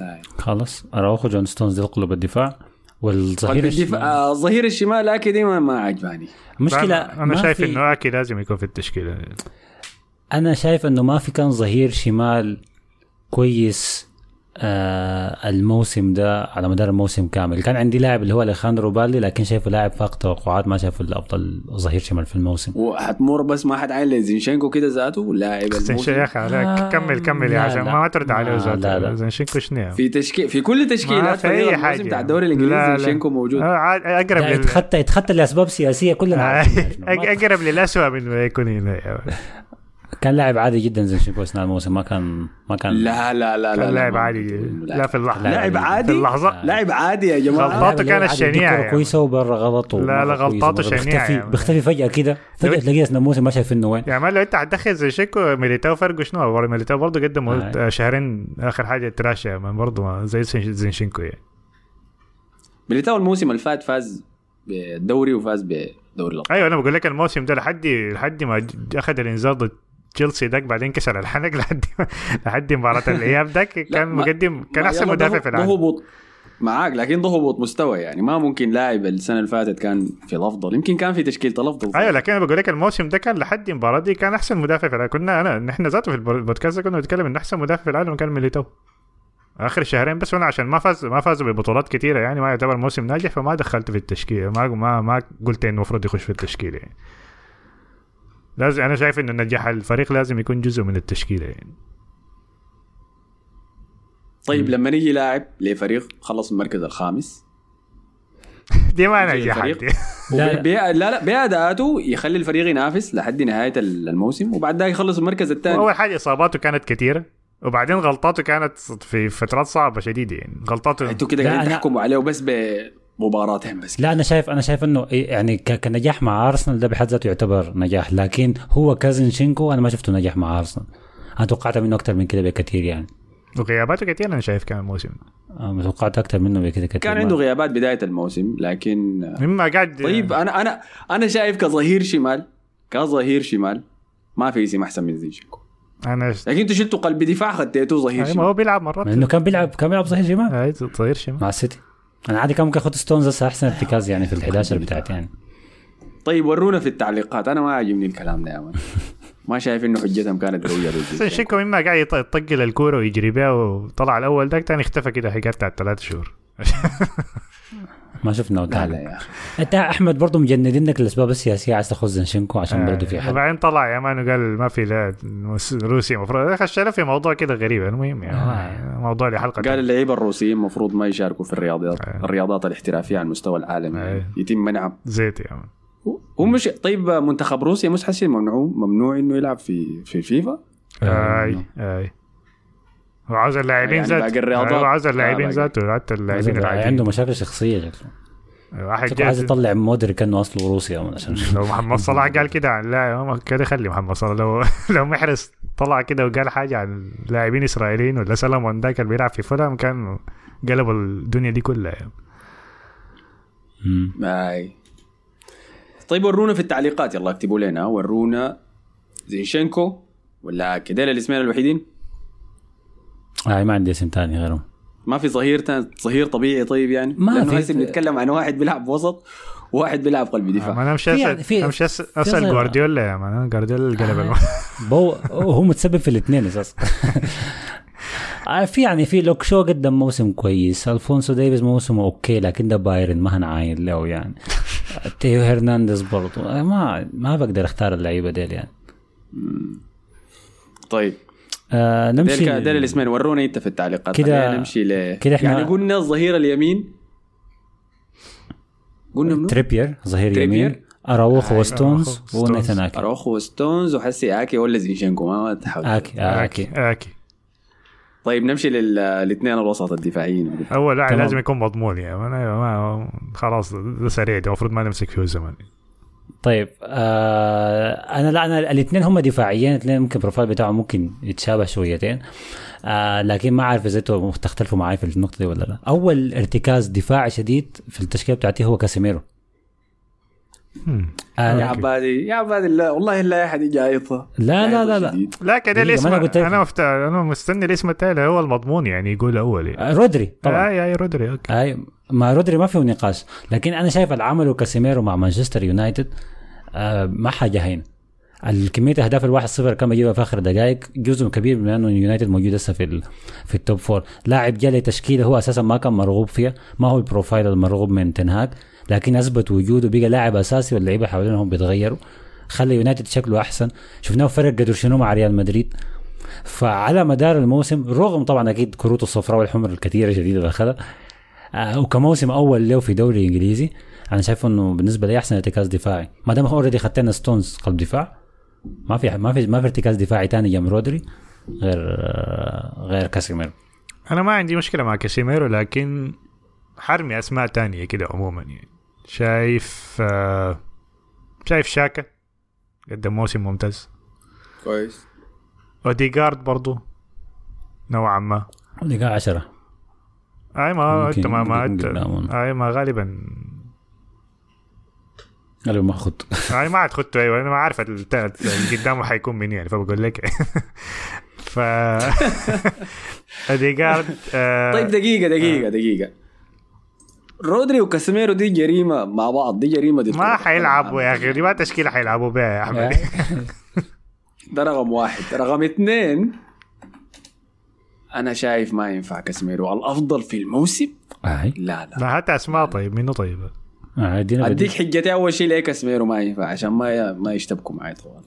[SPEAKER 1] آه.
[SPEAKER 3] خلاص أراوخو جون ستونز دي قلوب الدفاع والظهير الشمال.
[SPEAKER 1] آه، الظهير الشمال اكي دي ما, ما عجباني.
[SPEAKER 3] مشكلة أنا
[SPEAKER 4] شايف
[SPEAKER 3] في-
[SPEAKER 4] إنه اكي لازم يكون في التشكيلة.
[SPEAKER 3] أنا شايف إنه ما في كان ظهير شمال كويس آه الموسم ده على مدار الموسم كامل. كان عندي لاعب اللي هو أليخاندرو بالدي لكن شايفه لاعب فاق توقعات ما شايفه الأفضل ظهير شمال في الموسم.
[SPEAKER 1] وحتمر بس ما حد عين لزينشينكو كده ذاته لاعب الموسم.
[SPEAKER 4] يا أخي عليك. كمل كمل يا عشان. ما ترد عليه ذاته
[SPEAKER 3] لا، لا.
[SPEAKER 4] زنشينكو شنو
[SPEAKER 1] في تشكيل في كل تشكيلات
[SPEAKER 4] في اي
[SPEAKER 1] الموسم
[SPEAKER 4] حاجة.
[SPEAKER 1] بتاع الدوري الإنجليزي
[SPEAKER 4] لا، لا.
[SPEAKER 1] زينشينكو موجود.
[SPEAKER 4] آه، عاد-
[SPEAKER 3] أقرب
[SPEAKER 4] لل...
[SPEAKER 3] يتخطى يتخطى لأسباب سياسية كلنا
[SPEAKER 4] أقرب للاسوء من ما يكون هنا
[SPEAKER 3] كان لاعب عادي جدا زينشينكو أثناء الموسم ما كان ما كان
[SPEAKER 1] لا لا لا لا
[SPEAKER 4] لاعب عادي لا في اللحظة.
[SPEAKER 1] لاعب عادي.
[SPEAKER 4] في اللحظة.
[SPEAKER 1] لاعب عادي يا جماعة.
[SPEAKER 4] غلطات. غلطاته كانت
[SPEAKER 3] كرة
[SPEAKER 4] يعني.
[SPEAKER 3] كويسه وبره غلط
[SPEAKER 4] لا، لا، غلطاته
[SPEAKER 3] بيختفي
[SPEAKER 4] يعني.
[SPEAKER 3] بيختفي فجأة كده.
[SPEAKER 4] فجأة
[SPEAKER 3] تلاقيه أثناء الموسم ما شايف إنه وين.
[SPEAKER 4] يعني ما لو أنت حتدخل زنشينكو ميليتاو فرقه شنو برضه ميليتاو برضه قدم
[SPEAKER 3] آه.
[SPEAKER 4] شهرين آخر حاجة trash يعني برضه ما- زي زنشينكو يعني.
[SPEAKER 1] ميليتاو الموسم اللي فات فاز بالدوري وفاز بدوري الأبطال.
[SPEAKER 4] أيوه أنا بقول لك الموسم ده لحد لحد ما أخذ الإنذار ضد تشيلسي داك بعدين كسر الحنك لحد لحد مباراة الإياب داك كان مقدم كان
[SPEAKER 1] أحسن
[SPEAKER 4] مدافع في العالم.
[SPEAKER 1] هبوط معاك لكن ده هبوط مستوى يعني. ما ممكن لاعب السنة اللي فاتت كان في الأفضل. يمكن كان في تشكيلة الأفضل.
[SPEAKER 4] أيوه لكن أنا بقول لك الموسم ده كان لحد المباراه دي كان أحسن مدافع في العالم. كنا انا نحن ذاته في البودكاست كنا بنتكلم ان أحسن مدافع في العالم كان ميليتاو. آخر شهرين بس وأنا عشان ما فاز ما فازوا ببطولات كثيره يعني ما يعتبر موسم ناجح فما دخلته في التشكيلة. ما ما ما قلت إنه المفروض يخش في التشكيلة يعني. لازم أنا شايف انه نجاح الفريق لازم يكون جزء من التشكيلة يعني.
[SPEAKER 1] طيب لما نيجي لاعب لفريق خلص المركز الخامس.
[SPEAKER 4] دي ما. دي.
[SPEAKER 3] لا،
[SPEAKER 1] لا. لا باداءاته يخلي الفريق ينافس لحد نهاية الموسم وبعد ذلك يخلص المركز الثاني.
[SPEAKER 4] أول حاجة إصاباته كانت كثيره وبعدين غلطاته كانت في فترات صعبة شديدة يعني. غلطاته
[SPEAKER 1] أنتوا كده قاعدين تحكموا عليه بس بمباراتين بس.
[SPEAKER 3] لا أنا شايف أنا شايف إنه إيه يعني كنجاح مع أرسنال ده بحد ذاته يعتبر نجاح لكن هو كازنشينكو أنا ما شفته نجاح مع أرسنال. أنا توقعت منه أكثر من كده بكثير يعني.
[SPEAKER 4] وغياباته كثيره أنا شايف كان الموسم
[SPEAKER 3] أنا توقعت أكثر منه بكده كثير
[SPEAKER 1] كان
[SPEAKER 3] ما-
[SPEAKER 1] عنده غيابات بداية الموسم لكن
[SPEAKER 4] مما قاعد
[SPEAKER 1] طيب أنا أنا أنا شايف كظهير شمال كظهير شمال ما في اسم أحسن من زينشينكو.
[SPEAKER 4] أنا
[SPEAKER 1] لكن أنتوا شلتوا قلب دفاع خديتوه ظهير
[SPEAKER 4] أي ما
[SPEAKER 1] شمال.
[SPEAKER 4] هو بيلعب مرات.
[SPEAKER 3] مع انه كان بيلعب كان بيلعب ظهير شمال.
[SPEAKER 4] أي صغير شمال.
[SPEAKER 3] مع السيتي. أنا عادي كان ممكن أخذ ستونز هسه أحسن ارتكاز يعني في ال11 بتاعتي يعني
[SPEAKER 1] طيب ورونا في التعليقات. أنا ما عاجبني الكلام ده يا man. ما شايف إنه حجتهم كانت قوية.
[SPEAKER 4] شيكو مما قاعد يط- يطقل الكوره ويجري بيها وطلع الأول داك تاني اختفى كده حكايه بتاعت ثلاث شهور.
[SPEAKER 3] ما شفنا
[SPEAKER 1] لا لا
[SPEAKER 3] تعال
[SPEAKER 1] يا أخي.
[SPEAKER 3] أنت أحمد برضه مجندينك الأسباب السياسيه عايز تاخذ زنشينكو عشان برضه في حل
[SPEAKER 4] وبعدين طلع يا مان قال ما في لا روسيا المفروض خش في موضوع كده غريب. المهم يعني موضوع لحلقة
[SPEAKER 1] قال اللعيبة الروسيين المفروض ما يشاركوا في الرياضيات
[SPEAKER 4] آه.
[SPEAKER 1] الرياضات الاحترافية على المستوى العالمي.
[SPEAKER 4] آه.
[SPEAKER 1] يتم منعهم
[SPEAKER 4] زيت يا مان.
[SPEAKER 1] هو مش طيب منتخب روسيا مش حسي ممنوع ممنوع إنه يلعب في في الفيفا
[SPEAKER 4] آي آي. هو عاوز اللاعبين
[SPEAKER 1] يعني
[SPEAKER 4] ذات
[SPEAKER 1] باقي الرياضات.
[SPEAKER 4] هو عاوز اللاعبين
[SPEAKER 1] آه،.
[SPEAKER 4] ذاته حتى اللاعبين
[SPEAKER 3] عنده
[SPEAKER 4] العاديين.
[SPEAKER 3] مشاكل شخصية شكله
[SPEAKER 4] واحد
[SPEAKER 3] شكله عايز
[SPEAKER 4] جاي
[SPEAKER 3] يطلع مودريك كأنه أصله روسيا عشان
[SPEAKER 4] لو محمد صلاح قال كده عن لا ما كده خلي محمد صلاح. لو لو محرز طلع كده وقال حاجة عن لاعبين إسرائيليين ولا سلمون داك اللي بيلعب في فولهام كان قلبوا الدنيا دي كلها يعني.
[SPEAKER 1] أي. طيب ورونا في التعليقات يلا اكتبوا لنا. ورونا زينشينكو ولا كده الاسمين الوحيدين؟
[SPEAKER 3] آه ما عندي اسم ثاني غيرهم.
[SPEAKER 1] ما في ظهير تاني ظهير طبيعي طيب يعني؟
[SPEAKER 3] ما
[SPEAKER 1] لأنه
[SPEAKER 3] في-
[SPEAKER 1] هسه بنتكلم عن واحد بيلعب وسط وواحد بيلعب قلب
[SPEAKER 4] ما
[SPEAKER 1] دفاع
[SPEAKER 4] أنا مش اسال
[SPEAKER 3] في-
[SPEAKER 4] مش اسال. جوارديولا يا man. جوارديولا اللي قلب الم-
[SPEAKER 3] بو هو متسبب في الاثنين أساسا. آه، في يعني في لوك شو قدم موسم كويس. ألفونسو ديفيز موسمه okay لكن ده بايرن ما هنعاين له يعني. تيو هرنانديز برضو. آه، ما ما بقدر أختار اللعيبة ديل يعني.
[SPEAKER 1] طيب.
[SPEAKER 3] آه نمشي
[SPEAKER 1] ديل الاسمين ورونا أنت في التعليقات.
[SPEAKER 3] كده-
[SPEAKER 1] نمشي ل
[SPEAKER 3] كده إحنا-
[SPEAKER 1] يعني قلنا الظهير اليمين. قلنا منو؟
[SPEAKER 3] تريبير ظهير
[SPEAKER 1] تريبير.
[SPEAKER 3] يمين أراوخو
[SPEAKER 1] آه،
[SPEAKER 3] وستونز. ونيثان اكي
[SPEAKER 1] اروخو وستونز وحسي آكي ولا زينشينكو ما تحاول.
[SPEAKER 3] آكي آه،
[SPEAKER 4] آكي آكي.
[SPEAKER 1] طيب نمشي للاثنين الوسط الدفاعيين.
[SPEAKER 4] أول لاعب. لازم يكون مضمون أيوة، ما خلاص ده سريع المفروض ما نمسك فيه الزمن.
[SPEAKER 3] طيب آه أنا لا أنا الاثنين هم دفاعيين الاثنين ممكن ال profile بتاعهم ممكن يتشابه شويتين آه لكن ما أعرف إذا أنتوا تختلفوا معي في النقطة دي ولا لا أول ارتكاز دفاعي شديد في التشكيلة بتاعتي هو كاسيميرو. آه
[SPEAKER 1] يا عبادي يا عبادي لا والله لا أحد يجي يعيطها
[SPEAKER 3] لا لا لا, لا.
[SPEAKER 4] لكن الاسم
[SPEAKER 3] قلت.
[SPEAKER 4] أنا مفت... أنا مستني الاسم التالي هو المضمون يعني يقول أول يعني.
[SPEAKER 3] آه، رودري طبعا
[SPEAKER 4] اي اي رودري okay
[SPEAKER 3] اي ما رودري ما فيه نقاش لكن أنا شايف اللي عمله كاسيميرو مع مانشستر يونايتد آه ما حاجة هين. الكمية الاهداف الواحد صفر كان بيجيبها في آخر دقائق جزء كبير من أنه يونايتد موجود هسه في في ال top four لاعب جاء لتشكيلة هو أساسا ما كان مرغوب فيها ما هو ال profile المرغوب من تين هاخ لكن أثبت وجوده بقى لاعب أساسي واللعيبة حوالينهم بيتغيروا خلى يونايتد شكله أحسن. شفناه فرق قدر شنو مع ريال مدريد. فعلى مدار الموسم رغم طبعا أكيد كروت الصفراء والحمر الكثيره شديده اللي اخذها وكموسم أول له في دوري إنجليزي. أنا شايف إنه بالنسبة لي أحسن ارتكاز دفاعي. ما دام already خدتنا ستونز قلب دفاع ما في ما في ما في ارتكاز دفاعي ثاني جنب رودري غير آه، غير كاسيميرو.
[SPEAKER 4] أنا ما عندي مشكلة مع كاسيميرو لكن حرمي أسماء تانية كده عموما يعني. شايف آه شايف شاكا قدم موسم ممتاز.
[SPEAKER 1] كويس.
[SPEAKER 4] أوديجارد برضو نوعا ما.
[SPEAKER 3] قاعد 10
[SPEAKER 4] أي ما أنت ما ما انت
[SPEAKER 3] قدامهم.
[SPEAKER 4] أي ما غالبا.
[SPEAKER 3] قالوا ما خد
[SPEAKER 4] أي ما عاد خدته أيوه. أنا ما عارف اللي قدامه حيكون مين يعني فبقول لك. ف اوديجارد آه
[SPEAKER 1] طيب دقيقة دقيقة دقيقة. رودري وكاسيميرو دي جريمة مع بعض دي جريمة دي
[SPEAKER 4] ما حيلعبوا يا أخي دي ما تشكيلة حيلعبوا بها يا أحمد.
[SPEAKER 1] ده رقم واحد. رقم اثنين أنا شايف ما ينفع كاسيميرو. الأفضل في الموسم؟
[SPEAKER 3] أي.
[SPEAKER 1] لا لا.
[SPEAKER 4] لا هات أسماء طيب منو طيب؟
[SPEAKER 3] آه، بديل.
[SPEAKER 1] حجتي أول شيء ليه كاسيميرو ما ينفع؟ عشان ما ما يشتبكوا معي طبعا.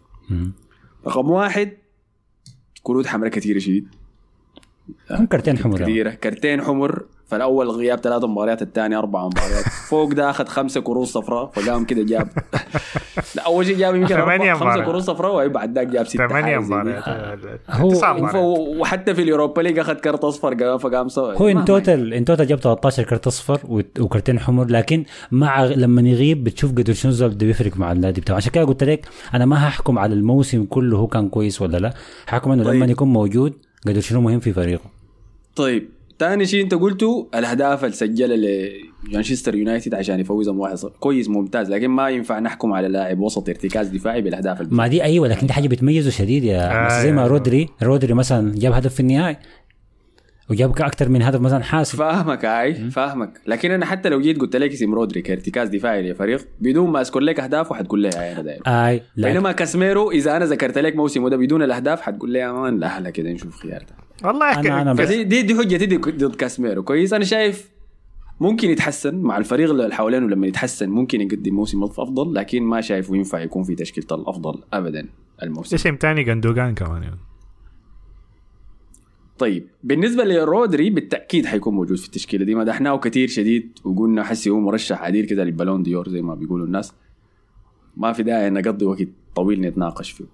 [SPEAKER 1] رقم واحد كروت حمراء كثيرة شديد.
[SPEAKER 3] هم كرتين حمر
[SPEAKER 1] كثيرة. كرتين حمر. فالأول غياب ثلاث مباريات الثاني أربع مباريات. فوق ده أخذ خمسة كروت صفراء فقام كده جاب. لا أول شيء جاب يمكن خمسة
[SPEAKER 4] مباريات.
[SPEAKER 1] كروت صفراء وبعد ذاك جاب ستة زي دي.
[SPEAKER 4] مباريات.
[SPEAKER 3] هو-
[SPEAKER 1] وف-
[SPEAKER 4] مباريات
[SPEAKER 1] وحتى في اليوروبا ليج أخذ كرت أصفر قام فقام سوى
[SPEAKER 3] هو إن توتال إن توتال جاب 13 كرت أصفر وكرتين حمر. لكن مع لما يغيب بتشوف قدر شنو الزول بده يفرق مع النادي بتاعه. عشان كده قلت لك أنا ما هحكم على الموسم كله هو كان كويس ولا لا. هحكم إنه
[SPEAKER 1] طيب.
[SPEAKER 3] لما يكون موجود قدر شنو مهم في فريقه
[SPEAKER 1] طيب ثاني شيء انت قلته الأهداف اللي سجلها لمانشستر يونايتد عشان يفوزهم واحد صفر. كويس ممتاز لكن ما ينفع نحكم على لاعب وسط ارتكاز دفاعي بالأهداف
[SPEAKER 3] ما دي أيوه لكن دي حاجة بتميزه شديد يا بس زي ما
[SPEAKER 4] آه.
[SPEAKER 3] رودري رودري مثلا جاب هدف في النهائي وجاب أكثر من هدف مثلا حاسم.
[SPEAKER 1] فاهمك اي فاهمك. لكن أنا حتى لو جيت قلت لك اسم رودري كارتكاز دفاعي لفريق بدون ما أذكر لك أهداف وحتقول لي هاي أنا داير
[SPEAKER 3] اي
[SPEAKER 1] بينما كاسميرو إذا أنا ذكرت لك موسمه ده بدون الأهداف حتقول لي يا man لا هلا كده نشوف خيار ده
[SPEAKER 4] والله
[SPEAKER 3] أنا- أنا بس-
[SPEAKER 1] دي, دي حجتي دي ضد كاسميرو كويس؟ أنا شايف ممكن يتحسن مع الفريق اللي حوالينه. لما يتحسن ممكن يقدم موسم أفضل لكن ما شايفه ينفع يكون في تشكيلة الأفضل ابدا الموسم.
[SPEAKER 4] اسم تاني جندوجان كمان يعني.
[SPEAKER 1] طيب بالنسبة لرودري بالتأكيد حيكون موجود في التشكيلة دي. مدحناه كثير شديد وقلنا حسي هو مرشح عديل كده للبالون ديور زي ما بيقولوا الناس. ما في داعي نقضي وقت طويل نتناقش فيه.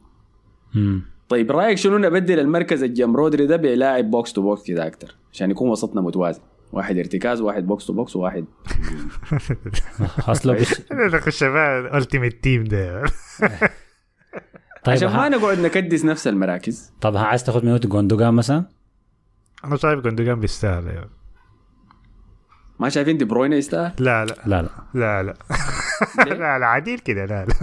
[SPEAKER 3] مم.
[SPEAKER 1] طيب رأيك شنو نبدل المركز الجنب رودري ده بلاعب box to box كده أكتر؟ عشان يكون وسطنا متوازن. واحد ارتكاز واحد box to box وواحد
[SPEAKER 4] نخش بقى التيمت تيم ده.
[SPEAKER 3] طيب
[SPEAKER 1] عشان ما. نقعد نكدس نفس المراكز.
[SPEAKER 3] طب عايز تاخذ منوت جوندوجان مثلا؟
[SPEAKER 4] أنا شايف جوندوجان بيستاهل يعني.
[SPEAKER 1] ما شايفين دي بروين يستاهل؟
[SPEAKER 4] لا لا.
[SPEAKER 3] لا لا.
[SPEAKER 4] لا لا. لا, عديل كده لا لا.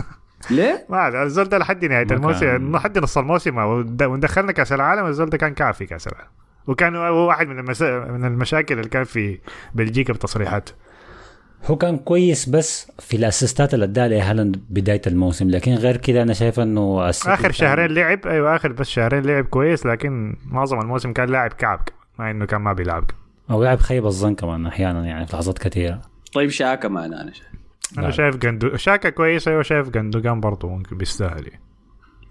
[SPEAKER 1] ليه؟
[SPEAKER 4] ما الزول ده لحد
[SPEAKER 3] نهاية
[SPEAKER 4] الموسم لحد نص الموسم وندخلنا كأس العالم الزول ده كان كافي كأس العالم. وكان هو واحد من المسا... من المشاكل اللي كان في بلجيكا بتصريحاته.
[SPEAKER 3] هو كان كويس بس في الأسيستات اللي اداها لهالاند بداية الموسم لكن غير كده أنا شايف إنه
[SPEAKER 4] آخر
[SPEAKER 3] كان-
[SPEAKER 4] شهرين لعب أيوه آخر بس شهرين لعب كويس لكن معظم الموسم كان لاعب كعب مع إنه كان ما بيلعب
[SPEAKER 3] أو لعب خيب الظن كمان أحيانا يعني في لحظات كثيرة
[SPEAKER 1] طيب شاكا معنا أنا شايف
[SPEAKER 4] أنا
[SPEAKER 3] لا.
[SPEAKER 4] شايف جندو شاكا كويس أيوه شايف جندوجان برضه ممكن بيستاهل يعني.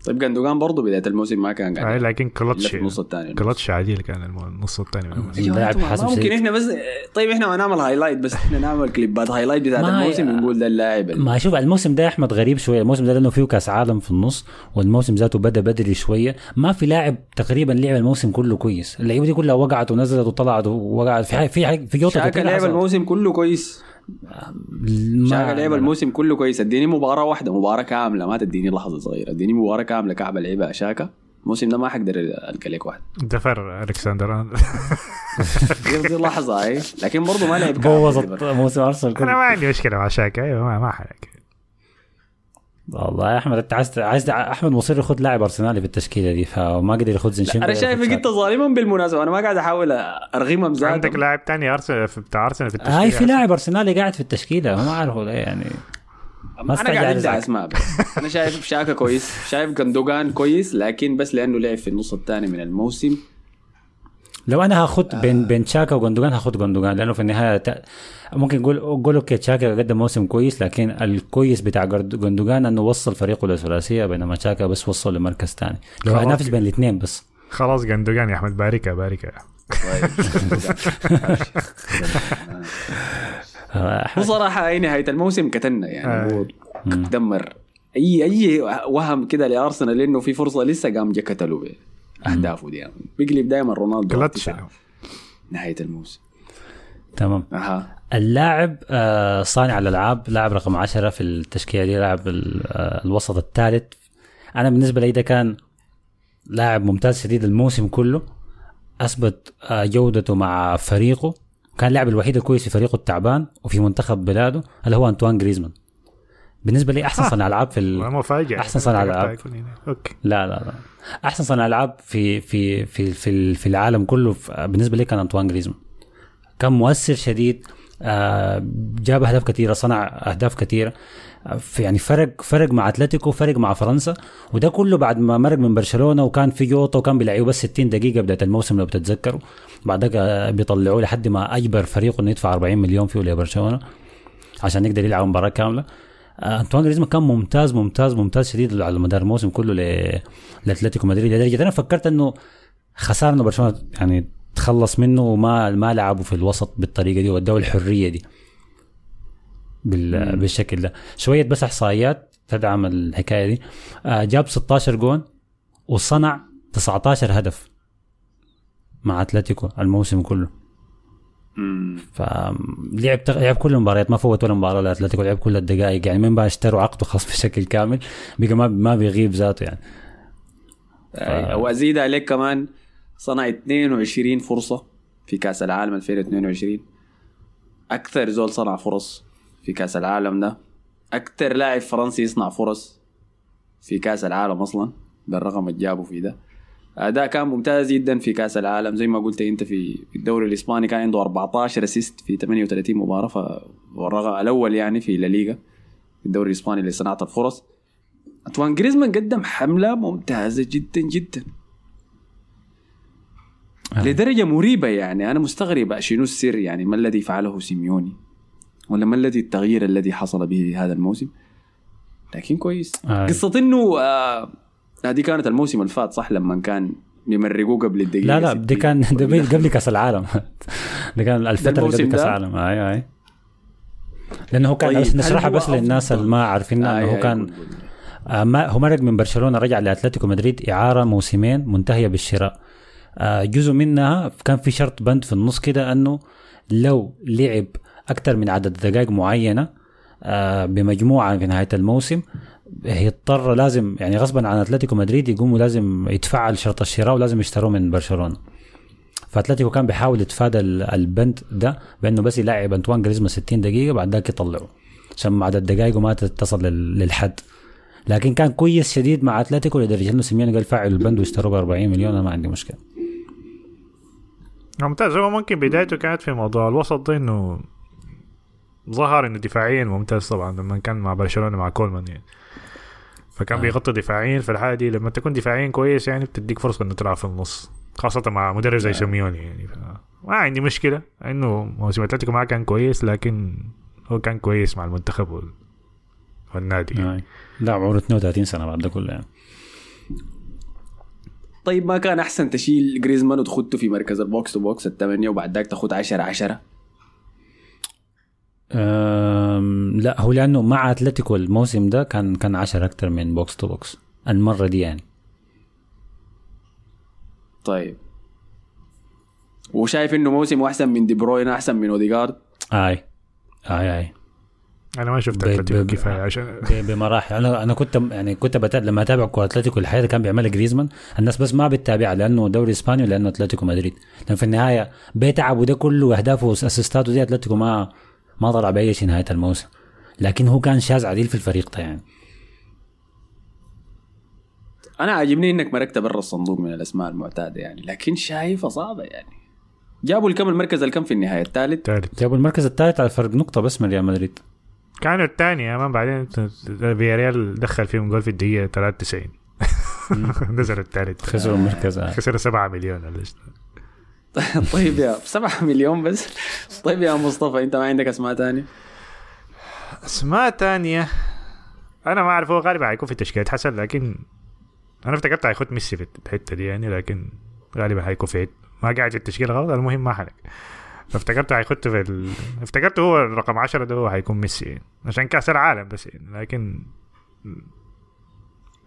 [SPEAKER 1] طيب جندوجان برضه بداية الموسم ما كان قاعد
[SPEAKER 4] لكن كلتش
[SPEAKER 1] النص الثاني
[SPEAKER 4] كلتش عديل كان النص الثاني من الموسم.
[SPEAKER 3] لاعب
[SPEAKER 1] ممكن. إحنا بس طيب إحنا ما نعمل highlight بس إحنا نعمل كليبات highlight بتاعت الموسم ونقول ده اللاعب ال-
[SPEAKER 3] ما شوف الموسم ده يا أحمد غريب شوية. الموسم ده لأنه فيه كأس عالم في النص والموسم ذاته بدأ بدري شوية. ما في لاعب تقريبا لعب الموسم كله كويس. اللعيبة دي كلها وقعت ونزلت وطلعت ووقعت. في حاجة في حاجة في جوطه
[SPEAKER 1] شاكا
[SPEAKER 3] كتير
[SPEAKER 1] لعب. الموسم كله كويس.
[SPEAKER 3] ما-
[SPEAKER 1] شاكا لعب الموسم كله كويس. اديني مباراة واحدة مباراة كاملة ما تديني لحظة صغيرة. اديني مباراة كاملة كعب لعبها شاكا الموسم ده ما حقدر القى لك واحد.
[SPEAKER 4] دفر ألكسندر.
[SPEAKER 1] دي لحظة اي لكن برضه ما لعب
[SPEAKER 3] بوظت موسم
[SPEAKER 4] أرسنال
[SPEAKER 3] أنا
[SPEAKER 4] ما عندي مشكلة مع شاكا أيوه ما, ما حرك
[SPEAKER 3] والله يا أحمد أنت عايز عايز أحمد مصر ياخذ لاعب أرسنالي في التشكيلة دي فما قدر ياخذ زنشنكو
[SPEAKER 1] أنا شايفك أنت ظالما بالمناسبة أنا ما قاعد أحاول ارغمهم زاد
[SPEAKER 4] عندك لاعب تاني أرسنال في- بتاع أرسنال في التشكيلة
[SPEAKER 3] هاي في لاعب أرسنالي قاعد في التشكيلة ما أعرفه ليه يعني ما أنا
[SPEAKER 1] قاعد ادعي. أسماء. أنا شايف شاكا كويس شايف جندوجان كويس لكن بس لأنه لعب في النص الثاني من الموسم
[SPEAKER 3] لو أنا هاخد بين بين تشاكا وجندوجان هاخد جندوجان لأنه في النهاية تا- ممكن نقول نقول أوكي تشاكا قدم موسم كويس لكن الكويس بتاع جرد- جندوجان إنه وصل فريقه للثلاثيه بينما تشاكا بس وصل لمركز ثاني لو هنافس. بين الاثنين بس.
[SPEAKER 4] خلاص جندوجان يا أحمد باركه باركه
[SPEAKER 3] آه،
[SPEAKER 1] بصراحة أي نهاية الموسم كتنا
[SPEAKER 4] آه.
[SPEAKER 1] يعني هو دمر اي أي وهم كده لأرسنال لأنه في فرصة لسه قام جا كتلوا باهدافه دي. يعني. بيقلب دائما رونالدو
[SPEAKER 4] كلتش
[SPEAKER 1] نهاية الموسم.
[SPEAKER 3] تمام.
[SPEAKER 1] أها.
[SPEAKER 3] اللاعب آه، صانع الألعاب لاعب رقم 10 في التشكيلة دي لاعب ال- آه، الوسط الثالث. أنا بالنسبة لي ده كان لاعب ممتاز شديد الموسم كله أثبت آه، جودته مع فريقه. كان اللاعب الوحيد الكويس في فريقه التعبان وفي منتخب بلاده اللي هو انطوان جريزمان. بالنسبة لي أحسن صانع ألعاب في ال...
[SPEAKER 4] مفاجاه
[SPEAKER 3] أحسن صانع ألعاب.
[SPEAKER 4] okay.
[SPEAKER 3] لا لا لا. أحسن صانع ألعاب في في في في, في العالم كله في بالنسبة لي كان أنطوان جريزمان. كان مؤثر شديد آه، جاب أهداف كثيره صنع أهداف كثيره آه، في يعني فرق فرق مع أتلتيكو فرق مع فرنسا. وده كله بعد ما مرق من برشلونة وكان في جوطه وكان بيلعبوا بس 60 دقيقة بداية الموسم لو بتتذكروا. بعد ذاك آه، بيطلعوه لحد ما أجبر فريقه إنه يدفع 40 مليون فيه لبرشلونة عشان يقدر يلعب مباراة كاملة. آه، انطوان جريزمان كان ممتاز ممتاز ممتاز شديد على مدار الموسم كله لأتلتيكو مدريد. لدرجه أنا فكرت إنه خسارة إنه برشلونة يعني تخلص منه وما ما لعبوا في الوسط بالطريقة دي وادوا الحرية دي بال بالشكل ده. شوية بس إحصائيات تدعم الحكاية دي. آه، جاب 16 جون وصنع 19 هدف مع أتلتيكو الموسم كله. فلعب لعب كل المباريات ما فوت ولا مباراة لاتلتيكو لعب كل الدقائق يعني من بعد اشتروا عقده خاص بشكل كامل بقى ما ما بيغيب ذاته يعني.
[SPEAKER 1] أي- وازيد عليك كمان صنع 22 فرصة في كأس العالم 2022 أكثر زول صنع فرص في كأس العالم ده. أكثر لاعب فرنسي يصنع فرص في كأس العالم أصلا بالرقم اللي جابه في ده. أداء كان ممتاز جدا في كأس العالم. زي ما قلت أنت في الدوري الإسباني كان عنده 14 اسيست في 38 مباراة فالرقم الأول يعني في لا ليغا في الدوري الإسباني لصناعه الفرص انطوان جريزمان قدم حملة ممتازة جدا جدا. لدرجة مريبة يعني. أنا مستغرب شنو السر يعني. ما الذي فعله سيميوني؟ ولا ما الذي التغيير الذي حصل به هذا الموسم؟ لكن كويس.
[SPEAKER 3] آه.
[SPEAKER 1] قصة إنه آه هذه كانت الموسم اللي فات صح لما كان يمرقوه قبل الدقيقة
[SPEAKER 3] لا لا
[SPEAKER 1] 60.
[SPEAKER 3] ده كان بي- قبل كأس العالم ده كان
[SPEAKER 1] الفترة
[SPEAKER 3] قبل
[SPEAKER 1] كأس؟
[SPEAKER 3] العالم أي أي لأنه هو كان
[SPEAKER 1] طيب،
[SPEAKER 3] نشرحها بس للناس؟ اللي ما عارفينها
[SPEAKER 1] آه،
[SPEAKER 3] إنه هو
[SPEAKER 1] آه،
[SPEAKER 3] كان. آه، ما هو مرق من برشلونة رجع لأتلتيكو مدريد إعارة موسمين منتهية بالشراء آه، جزء منها كان في شرط بند في النص كده إنه لو لعب أكثر من عدد دقائق معينة بمجموعة في نهاية الموسم هيضطر لازم يعني غصبا عن أتلتيكو مدريد يقوموا لازم يتفعل شرط الشراء ولازم يشتروه من برشلونة. فأتلتيكو كان بيحاول يتفادى ال- البند ده بأنه بس يلاعب أنطوان جريزمان 60 دقيقة بعد ذاك يطلعه عشان عدد دقائقه ما تتصل لل- للحد. لكن كان كويس شديد مع أتلتيكو لدرجة إنه سيميوني قال فعلوا البند واشتروه ب 40 مليون أنا ما عندي مشكلة.
[SPEAKER 4] ممتاز. هو ممكن بدايته كانت في موضوع الوسط ده إنه ظهر إنه دفاعيا ممتاز طبعا لما كان مع برشلونة مع كولمان يعني. فكان
[SPEAKER 3] آه.
[SPEAKER 4] بيغطي دفاعيا في الحاله دي لما تكون دفاعيا كويس يعني بتديك فرصة إنه تلعب في النص خاصة مع مدرب زي سيميوني يعني ف... ما عندي مشكلة إنه موسم أتلتيكو ما كان كويس لكن هو كان كويس مع المنتخب وال... والنادي يعني.
[SPEAKER 3] آه. لا عمره 32 سنة بعد ده كله يعني
[SPEAKER 1] طيب ما كان أحسن تشيل جريزمان وتخده في مركز ال box to box الثمانيه وبعد ذاك تاخد 10 10
[SPEAKER 3] أم، لا هو لأنه مع أتلتيكو الموسم ده كان كان 10 أكثر من box to box المرة دي يعني.
[SPEAKER 1] طيب. وشايف إنه موسم أحسن من دي بروين أحسن من أوديجارد؟
[SPEAKER 3] آي آي آي.
[SPEAKER 4] أنا ما شفت
[SPEAKER 3] أتلتيكو
[SPEAKER 4] كفاية عشان
[SPEAKER 3] بمراحل. أنا أنا كنت يعني كنت بتابع لما أتابع كره أتلتيكو الحياة اللي كان بيعملها جريزمان. الناس بس ما بتتابعها لأنه دوري اسباني ولأنه أتلتيكو مدريد. لأن في النهاية بيتعب وده كله واهدافه وأسيستاته دي أتلتيكو ما ما طلع بأي شيء نهاية الموسم. لكن هو كان شاذ عديل في الفريق ده يعني
[SPEAKER 1] أنا عاجبني إنك مركت برا الصندوق من الأسماء المعتادة يعني لكن شايفها صعبة يعني. جابوا الكم المركز الكم في النهاية؟ الثالث؟
[SPEAKER 4] ثالث
[SPEAKER 3] جابوا المركز الثالث على فرق نقطة بس من ريال مدريد.
[SPEAKER 4] كانوا الثاني يا مان بعدين فياريال دخل فيهم جول في الدقيقة 93 نزل الثالث.
[SPEAKER 3] خسروا المركز آه.
[SPEAKER 4] خسر 7 مليون ولا.
[SPEAKER 1] طيب يا 7 مليون بس. طيب يا مصطفى أنت ما عندك أسماء ثانية
[SPEAKER 4] أسماء تانية؟ أنا ما أعرف هو غالبا حيكون في تشكيلة حسن لكن أنا افتكرت حيخد ميسي في الحتة دي يعني لكن غالبا حيكون في ما قاعد في التشكيلة غلط المهم ما حرق. فافتكرته حيخط في ال... افتكرته هو الرقم 10 ده هو حيكون ميسي يعني. عشان كأس العالم بس يعني. لكن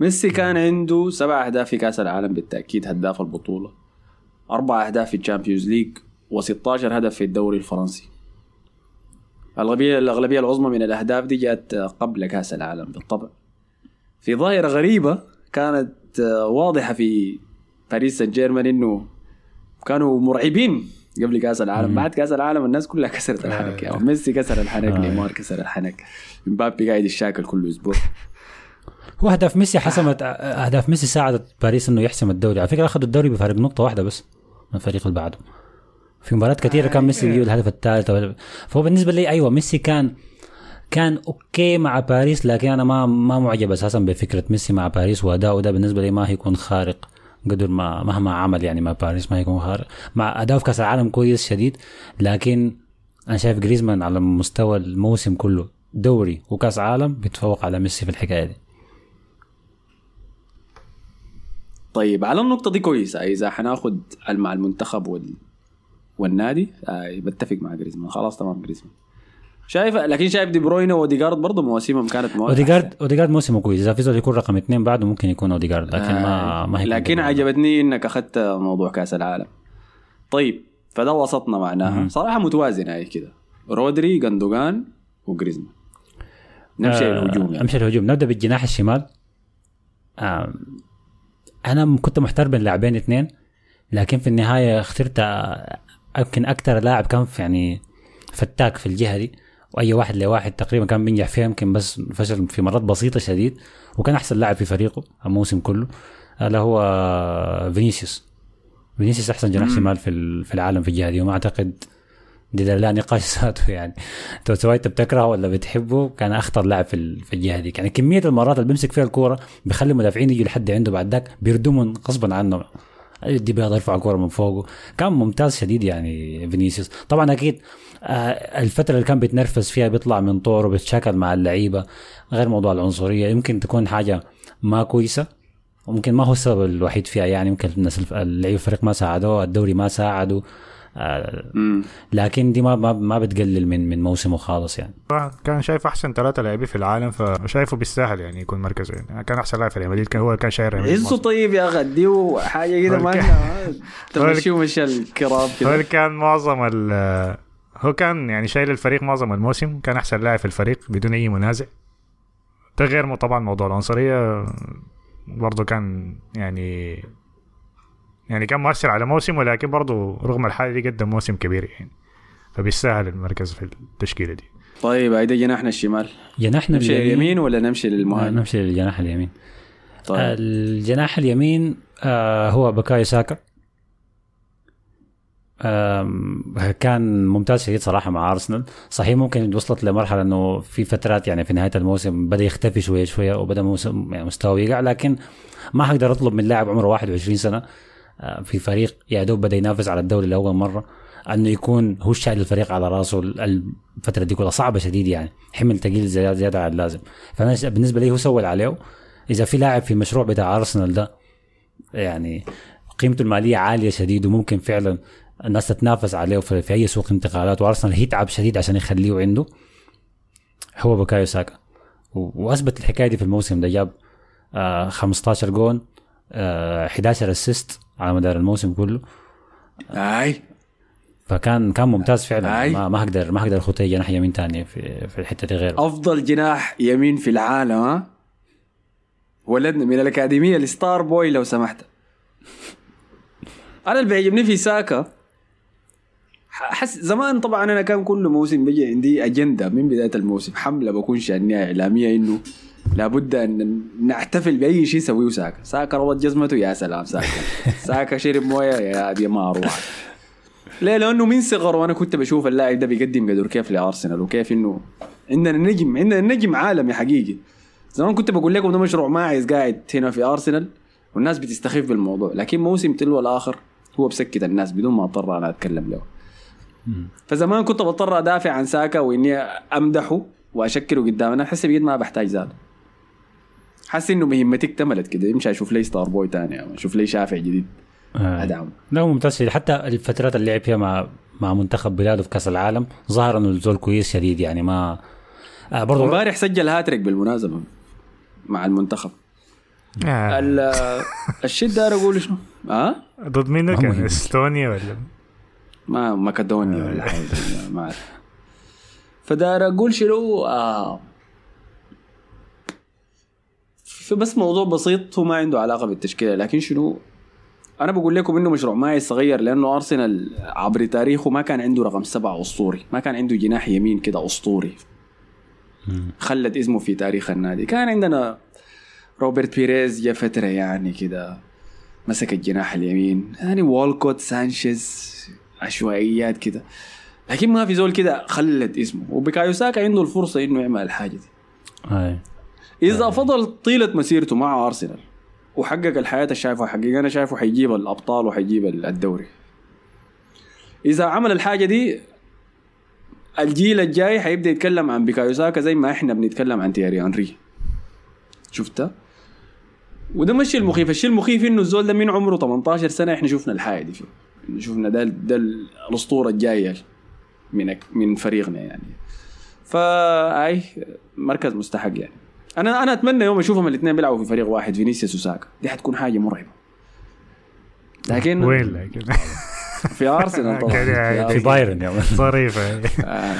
[SPEAKER 1] ميسي كان عنده سبع أهداف في كأس العالم بالتأكيد هداف البطولة. أربع أهداف في ال Champions League و16 هدف في الدوري الفرنسي. الأغلبية الأغلبية العظمى من الأهداف دي جات قبل كأس العالم بالطبع. في ظاهرة غريبة كانت واضحة في باريس سان جيرمان إنه كانوا مرعبين قبل كأس العالم. بعد كأس العالم الناس كلها كسرت الحنك. يعني ميسي كسر الحنك نيمار كسر الحنك. مبابي قاعد يشاكل كل أسبوع.
[SPEAKER 3] هو اهداف ميسي حسمت اهداف ميسي ساعدت باريس إنه يحسم الدوري. على فكرة اخذوا الدوري بفارق نقطة واحدة بس من الفريق اللي بعده. في مباريات كثيرة كان ميسي بيجيب الهدف الثالث فهو بالنسبة لي أيوه ميسي كان كان okay مع باريس لكن أنا ما ما معجب أساسا بفكرة ميسي مع باريس واداؤه ده بالنسبة لي ما هيكون خارق قدر ما مهما عمل يعني مع باريس ما هيكون خارق. مع اداؤه في كأس العالم كويس شديد لكن أنا شايف جريزمان على مستوى الموسم كله دوري وكأس عالم بيتفوق على ميسي في الحكاية دي.
[SPEAKER 1] طيب على النقطة دي كويسة. إذا حناخد مع المنتخب وال... والنادي آه بتفق مع جريزمان. خلاص تمام جريزمان. شايف؟ لكن شايف دي بروين واوديجارد برضه مواسمهم كانت مواسم
[SPEAKER 3] اوديجارد اوديجارد موسمه كويس. إذا في زول يكون رقم اثنين بعده ممكن يكون اوديجارد لكن ما ما هيكون
[SPEAKER 1] لكن
[SPEAKER 3] بروين.
[SPEAKER 1] عجبتني إنك أخذت موضوع كأس العالم. طيب فده وسطنا معناها صراحة متوازنة هي كده. رودري جندوجان وجريزمان. نمشي
[SPEAKER 3] آه،
[SPEAKER 1] الهجوم يعني.
[SPEAKER 3] امشي الهجوم. نبدأ بالجناح الشمال. آه أنا كنت محتار بين لاعبين اثنين لكن في النهاية اخترت آه، يمكن أكثر لاعب كان في يعني فتاك في الجهة دي وأي واحد لواحد تقريبا كان بينجح فيها يمكن بس فشل في مرات بسيطة شديد وكان أحسن لاعب في فريقه الموسم كله اللي هو آه، فينيسيوس. فينيسيوس أحسن جناح شمال في في العالم في الجهة دي وما أعتقد دي لا نقاش ذاته يعني. تو سواء أنت بتكرهه ولا بتحبه؟ كان أخطر لاعب في ال- في الجهة دي. يعني كمية المرات اللي بيمسك فيها الكورة بيخلي المدافعين يجوا لحد عنده بعد ذاك بيردمهم غصبا عنه دي بيقدر يرفع الكورة من فوقه. كان ممتاز شديد يعني فينيسيوس. طبعا أكيد آه، الفترة اللي كان بيتنرفز فيها بيطلع من طوره بيتشاكل مع اللعيبة. غير موضوع العنصرية يمكن تكون حاجة ما كويسة. وممكن ما هو السبب الوحيد فيها يعني. يمكن الناس اللعيبة الفريق ما ساعدوه الدوري ما ساعده. لكن دي ما ما, ما بتقلل من من موسمه خالص يعني.
[SPEAKER 4] كان شايف أحسن ثلاثة لاعبين في العالم فشايفه بيستاهل يعني يكون مركزه يعني. كان أحسن لاعب في ريال مدريد كان هو كان شايل ريال مدريد
[SPEAKER 1] عزه طيب يا أخي اديه حاجة كده ما تمشيه ومشي الكراب كده.
[SPEAKER 4] كان معظم ال هو كان يعني شايل الفريق معظم الموسم كان أحسن لاعب في الفريق بدون أي منازع. ده غير مو- طبعا موضوع العنصرية برضه كان يعني يعني كان مؤثر على موسم ولكن برضه رغم الحالة دي قدم موسم كبير يعني. فبيستاهل المركز في التشكيلة دي.
[SPEAKER 1] طيب هيدا جناحنا الشمال
[SPEAKER 3] جناحنا
[SPEAKER 1] نمشي اليمين؟ ولا نمشي
[SPEAKER 3] آه،
[SPEAKER 1] للمهاجم
[SPEAKER 3] نمشي للجناح اليمين.
[SPEAKER 1] طيب.
[SPEAKER 3] الجناح اليمين آه هو بكايو ساكا. كان ممتاز شديد صراحة مع أرسنال. صحيح ممكن وصلت لمرحلة إنه في فترات يعني في نهاية الموسم بدأ يختفي شوية شوية وبدأ موسم يعني مستواه يقع لكن ما حقدر أطلب من لاعب عمره 21 سنة. آه، في فريق يا دوب بدأ ينافس على الدوري لأول مرة. أنه يكون هو شايل الفريق على راسه الفترة دي كلها. صعبة شديد يعني. حمل ثقيل زيادة عن اللازم. فأنا بالنسبة لي هو سوى اللي عليه. إذا في لاعب في المشروع بتاع أرسنال ده يعني قيمته المالية عالية شديد وممكن فعلا الناس تتنافس عليه في, أي سوق انتقالات. وأرسنال يتعب شديد عشان يخليه عنده. هو بكايو ساكا. واثبت الحكاية دي في الموسم ده. جاب آه 15 جون آه 11 assist على مدار الموسم كله.
[SPEAKER 1] أي.
[SPEAKER 3] فكان كان ممتاز فعلا.
[SPEAKER 1] أي.
[SPEAKER 3] ما ما أقدر ما أقدر اخد أي جناح يمين تاني في في الحتة دي غيره.
[SPEAKER 1] أفضل جناح يمين في العالم ها؟ ولدنا من الأكاديمية الستار بوي لو سمحت. أنا اللي بيعجبني في ساكا حس زمان طبعا أنا كان كل موسم بيجي عندي أجندة من بداية الموسم حملة بكون شانيها إعلامية إنه لابد أن نحتفل بأي شيء يسويه ساكا. ساكا روض جزمته يا سلام ساكا. ساكا شرب موية يا دي ما أروح. ليه لأنه من صغر وأنا كنت بشوف اللاعب ده بيقدم قدر كيف لأرسنال وكيف إنه عندنا نجم عندنا نجم عالمي حقيقي. زمان كنت بقول لكم ده مشروع ماعز قاعد هنا في أرسنال والناس بتستخف بالموضوع. لكن موسم تلو الآخر هو بسكت الناس بدون ما أضطر أنا أتكلم له. فزمان كنت بضطر أدافع عن ساكا وإني أمدحه وأشكره قدام أنا احس بجد ما بحتاج ذات حاسس إنه مهمتي اكتملت كده يمشي أشوف لي ستار بوي تاني أو أشوف لي شافع جديد
[SPEAKER 3] آه.
[SPEAKER 1] ادعمه
[SPEAKER 3] لا هو ممتاز. حتى الفترات اللي لعب فيها مع مع منتخب بلاده في كأس العالم ظهر إنه الزول كويس شديد يعني ما آه برضه
[SPEAKER 1] امبارح سجل هاتريك بالمناسبة مع المنتخب
[SPEAKER 4] آه.
[SPEAKER 1] ال- الشيء ده أقول شنو؟ ها؟
[SPEAKER 4] ضد مين كان
[SPEAKER 3] مهم.
[SPEAKER 4] إستونيا ولا
[SPEAKER 1] ما مكدونيا ولا حاجة ما اعرف فدار أقول شنو آه في بس موضوع بسيط هو ما عنده علاقة بالتشكيلة لكن شنو؟ أنا بقول لكم إنه مشروع ما صغير لأنه أرسنال عبر تاريخه ما كان عنده رقم سبعة أسطوري ما كان عنده جناح يمين كده أسطوري. خلد اسمه في تاريخ النادي. كان عندنا روبرت بيريز جاء فترة يعني كده مسك الجناح اليمين يعني والكوت سانشيز عشوائيات كده. لكن ما في زول كده خلد اسمه. وبيكايو ساكا عنده الفرصة إنه يعمل الحاجة دي.
[SPEAKER 3] آه.
[SPEAKER 1] إذا فضل طيلة مسيرته مع أرسنال وحقق الحياة اللي شايفها حقق أنا شايفه حيجيب الأبطال وحيجيب الدوري. إذا عمل الحاجة دي الجيل الجاي حيبدأ يتكلم عن بيكايو ساكا زي ما إحنا بنتكلم عن تياري انري شفتها وده مش المخيف الشيء المخيف إنه الزول ده من عمره 18 سنة إحنا شفنا الحاجة دي فيه. شفنا ده ده الأسطورة الجاية من من فريقنا يعني. فاي مركز مستحق يعني. أنا أنا أتمنى يوم أشوفهم الاثنين بيلعبوا في فريق واحد فينيسيوس وساكا دي حتكون حاجة مرعبة لكن
[SPEAKER 4] وين لكن
[SPEAKER 1] في أرسنال طبعا في
[SPEAKER 4] يعني.
[SPEAKER 3] في
[SPEAKER 1] أرسنال.
[SPEAKER 3] بايرن.
[SPEAKER 4] ظريفة
[SPEAKER 1] آه.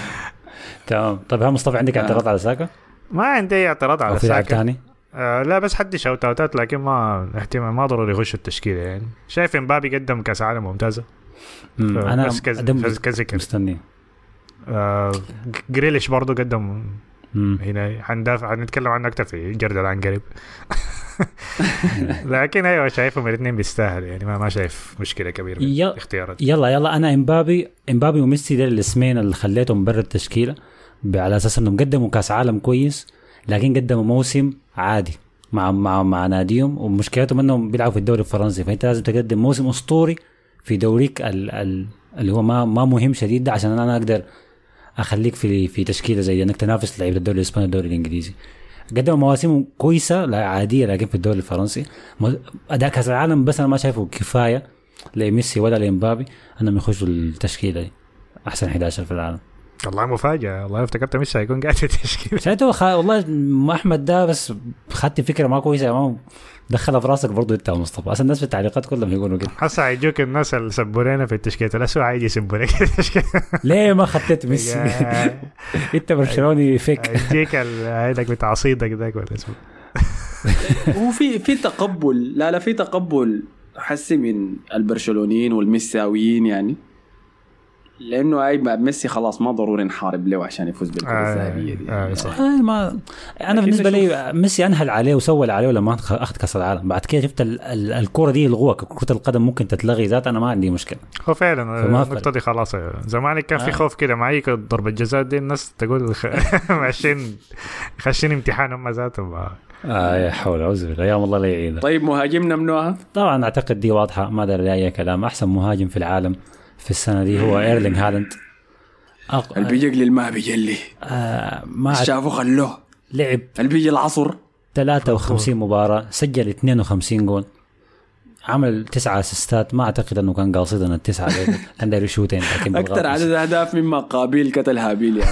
[SPEAKER 3] تمام طيب ها مصطفى عندك اعتراض على ساكا؟
[SPEAKER 4] ما عندي أي اعتراض على ساكا
[SPEAKER 3] ثاني؟
[SPEAKER 4] آه لا بس حندي shout out ات لكن ما اهتمام ما ضروري يخش التشكيلة يعني شايف إمبابي قدم كأس عالم ممتازة
[SPEAKER 3] أنا
[SPEAKER 4] بس كز-
[SPEAKER 3] أدم-
[SPEAKER 4] كز- كذكر.
[SPEAKER 3] مستني
[SPEAKER 4] آه جريليش برضه قدم. هنا حندافع حنتكلم عنه أكثر في جرد العنقريب لكن أيوه شايفهم الاثنين بيستاهل يعني ما, ما شايف مشكلة كبيرة في
[SPEAKER 3] يا-
[SPEAKER 4] الاختيارات
[SPEAKER 3] يلا يلا أنا امبابي إمبابي وميسي ده الاسمين اللي خليتهم برا التشكيلة على أساس إنهم قدموا كأس عالم كويس لكن قدموا موسم عادي مع مع مع ناديهم ومشكلتهم إنهم بيلعبوا في الدوري الفرنسي. فأنت لازم تقدم موسم أسطوري في دوريك ال ال اللي هو ما ما مهم شديد ده عشان أنا أقدر أخليك في في تشكيلة زي إنك تنافس لعيبة الدوري الإسباني والدوري الإنجليزي. قدموا مواسم كويسة لا عادية لكن في الدوري الفرنسي. أداء كأس العالم بس أنا ما شايفه كفاية لميسي ولا لإمبابي. انهم يخشوا التشكيلة دي. أحسن 11 في العالم.
[SPEAKER 4] والله مفاجأة. والله افتكرت ميسي هيكون قاعد في التشكيلة.
[SPEAKER 3] ساعتها خ... والله أحمد ده بس خدت فكرة ما كويسة. ما دخلها في راسك برضه انت يا مصطفى. أصلا الناس في التعليقات كلهم يقولوا كده.
[SPEAKER 4] هسه هيجوك الناس اللي سبوا في التشكيلة. الاسوء هيجي يسبوا في التشكيلة.
[SPEAKER 3] ليه ما خطيت ميسي؟ انت برشلوني فيك.
[SPEAKER 4] هيجيك ال- هيدك بتاع صيدك ذاك ولا اسمه
[SPEAKER 1] هو في في تقبل. لا لا في تقبل حسي من البرشلونيين والميساويين يعني. لأنه اي ميسي خلاص ما ضروري نحارب له عشان يفوز بالكره
[SPEAKER 4] آه،
[SPEAKER 1] الذهبيه دي.
[SPEAKER 4] آه، صح.
[SPEAKER 3] آه ما أنا بالنسبة لي ميسي أنهل عليه وسوى اللي عليه لما أخ- أخذ كأس العالم. بعد كده شفت ال- ال- الكرة دي يلغوها كرة القدم ممكن تتلغي ذات أنا ما عندي مشكلة.
[SPEAKER 4] هو فعلا
[SPEAKER 3] فما
[SPEAKER 4] النقطة دي خلاص زمان كان في
[SPEAKER 3] آه.
[SPEAKER 4] خوف كده معي ضربة جزاء دي الناس تقول ماشيين خاشين امتحان هم ذاتهم. آه.
[SPEAKER 3] آه يا حول أعوذ بالله. يا الله لا يعيدها
[SPEAKER 1] طيب مهاجمنا منو ها
[SPEAKER 3] طبعا أعتقد دي واضحة ما دار لها اي كلام. أحسن مهاجم في العالم. في السنة دي هو إيرلينج هالاند. أق...
[SPEAKER 1] اللي بيجي الماء بيجلي
[SPEAKER 3] آه ما
[SPEAKER 1] شافوا خلوه.
[SPEAKER 3] لعب
[SPEAKER 1] اللي بيجي العصر؟
[SPEAKER 3] 53 مباراة سجل 52 جول. عمل تسعة أسيستات ما أعتقد إنه كان قاصدا التسعة كان داير يشوتين لكن أكثر.
[SPEAKER 1] عدد أهداف مما قابيل قتل هابيل يا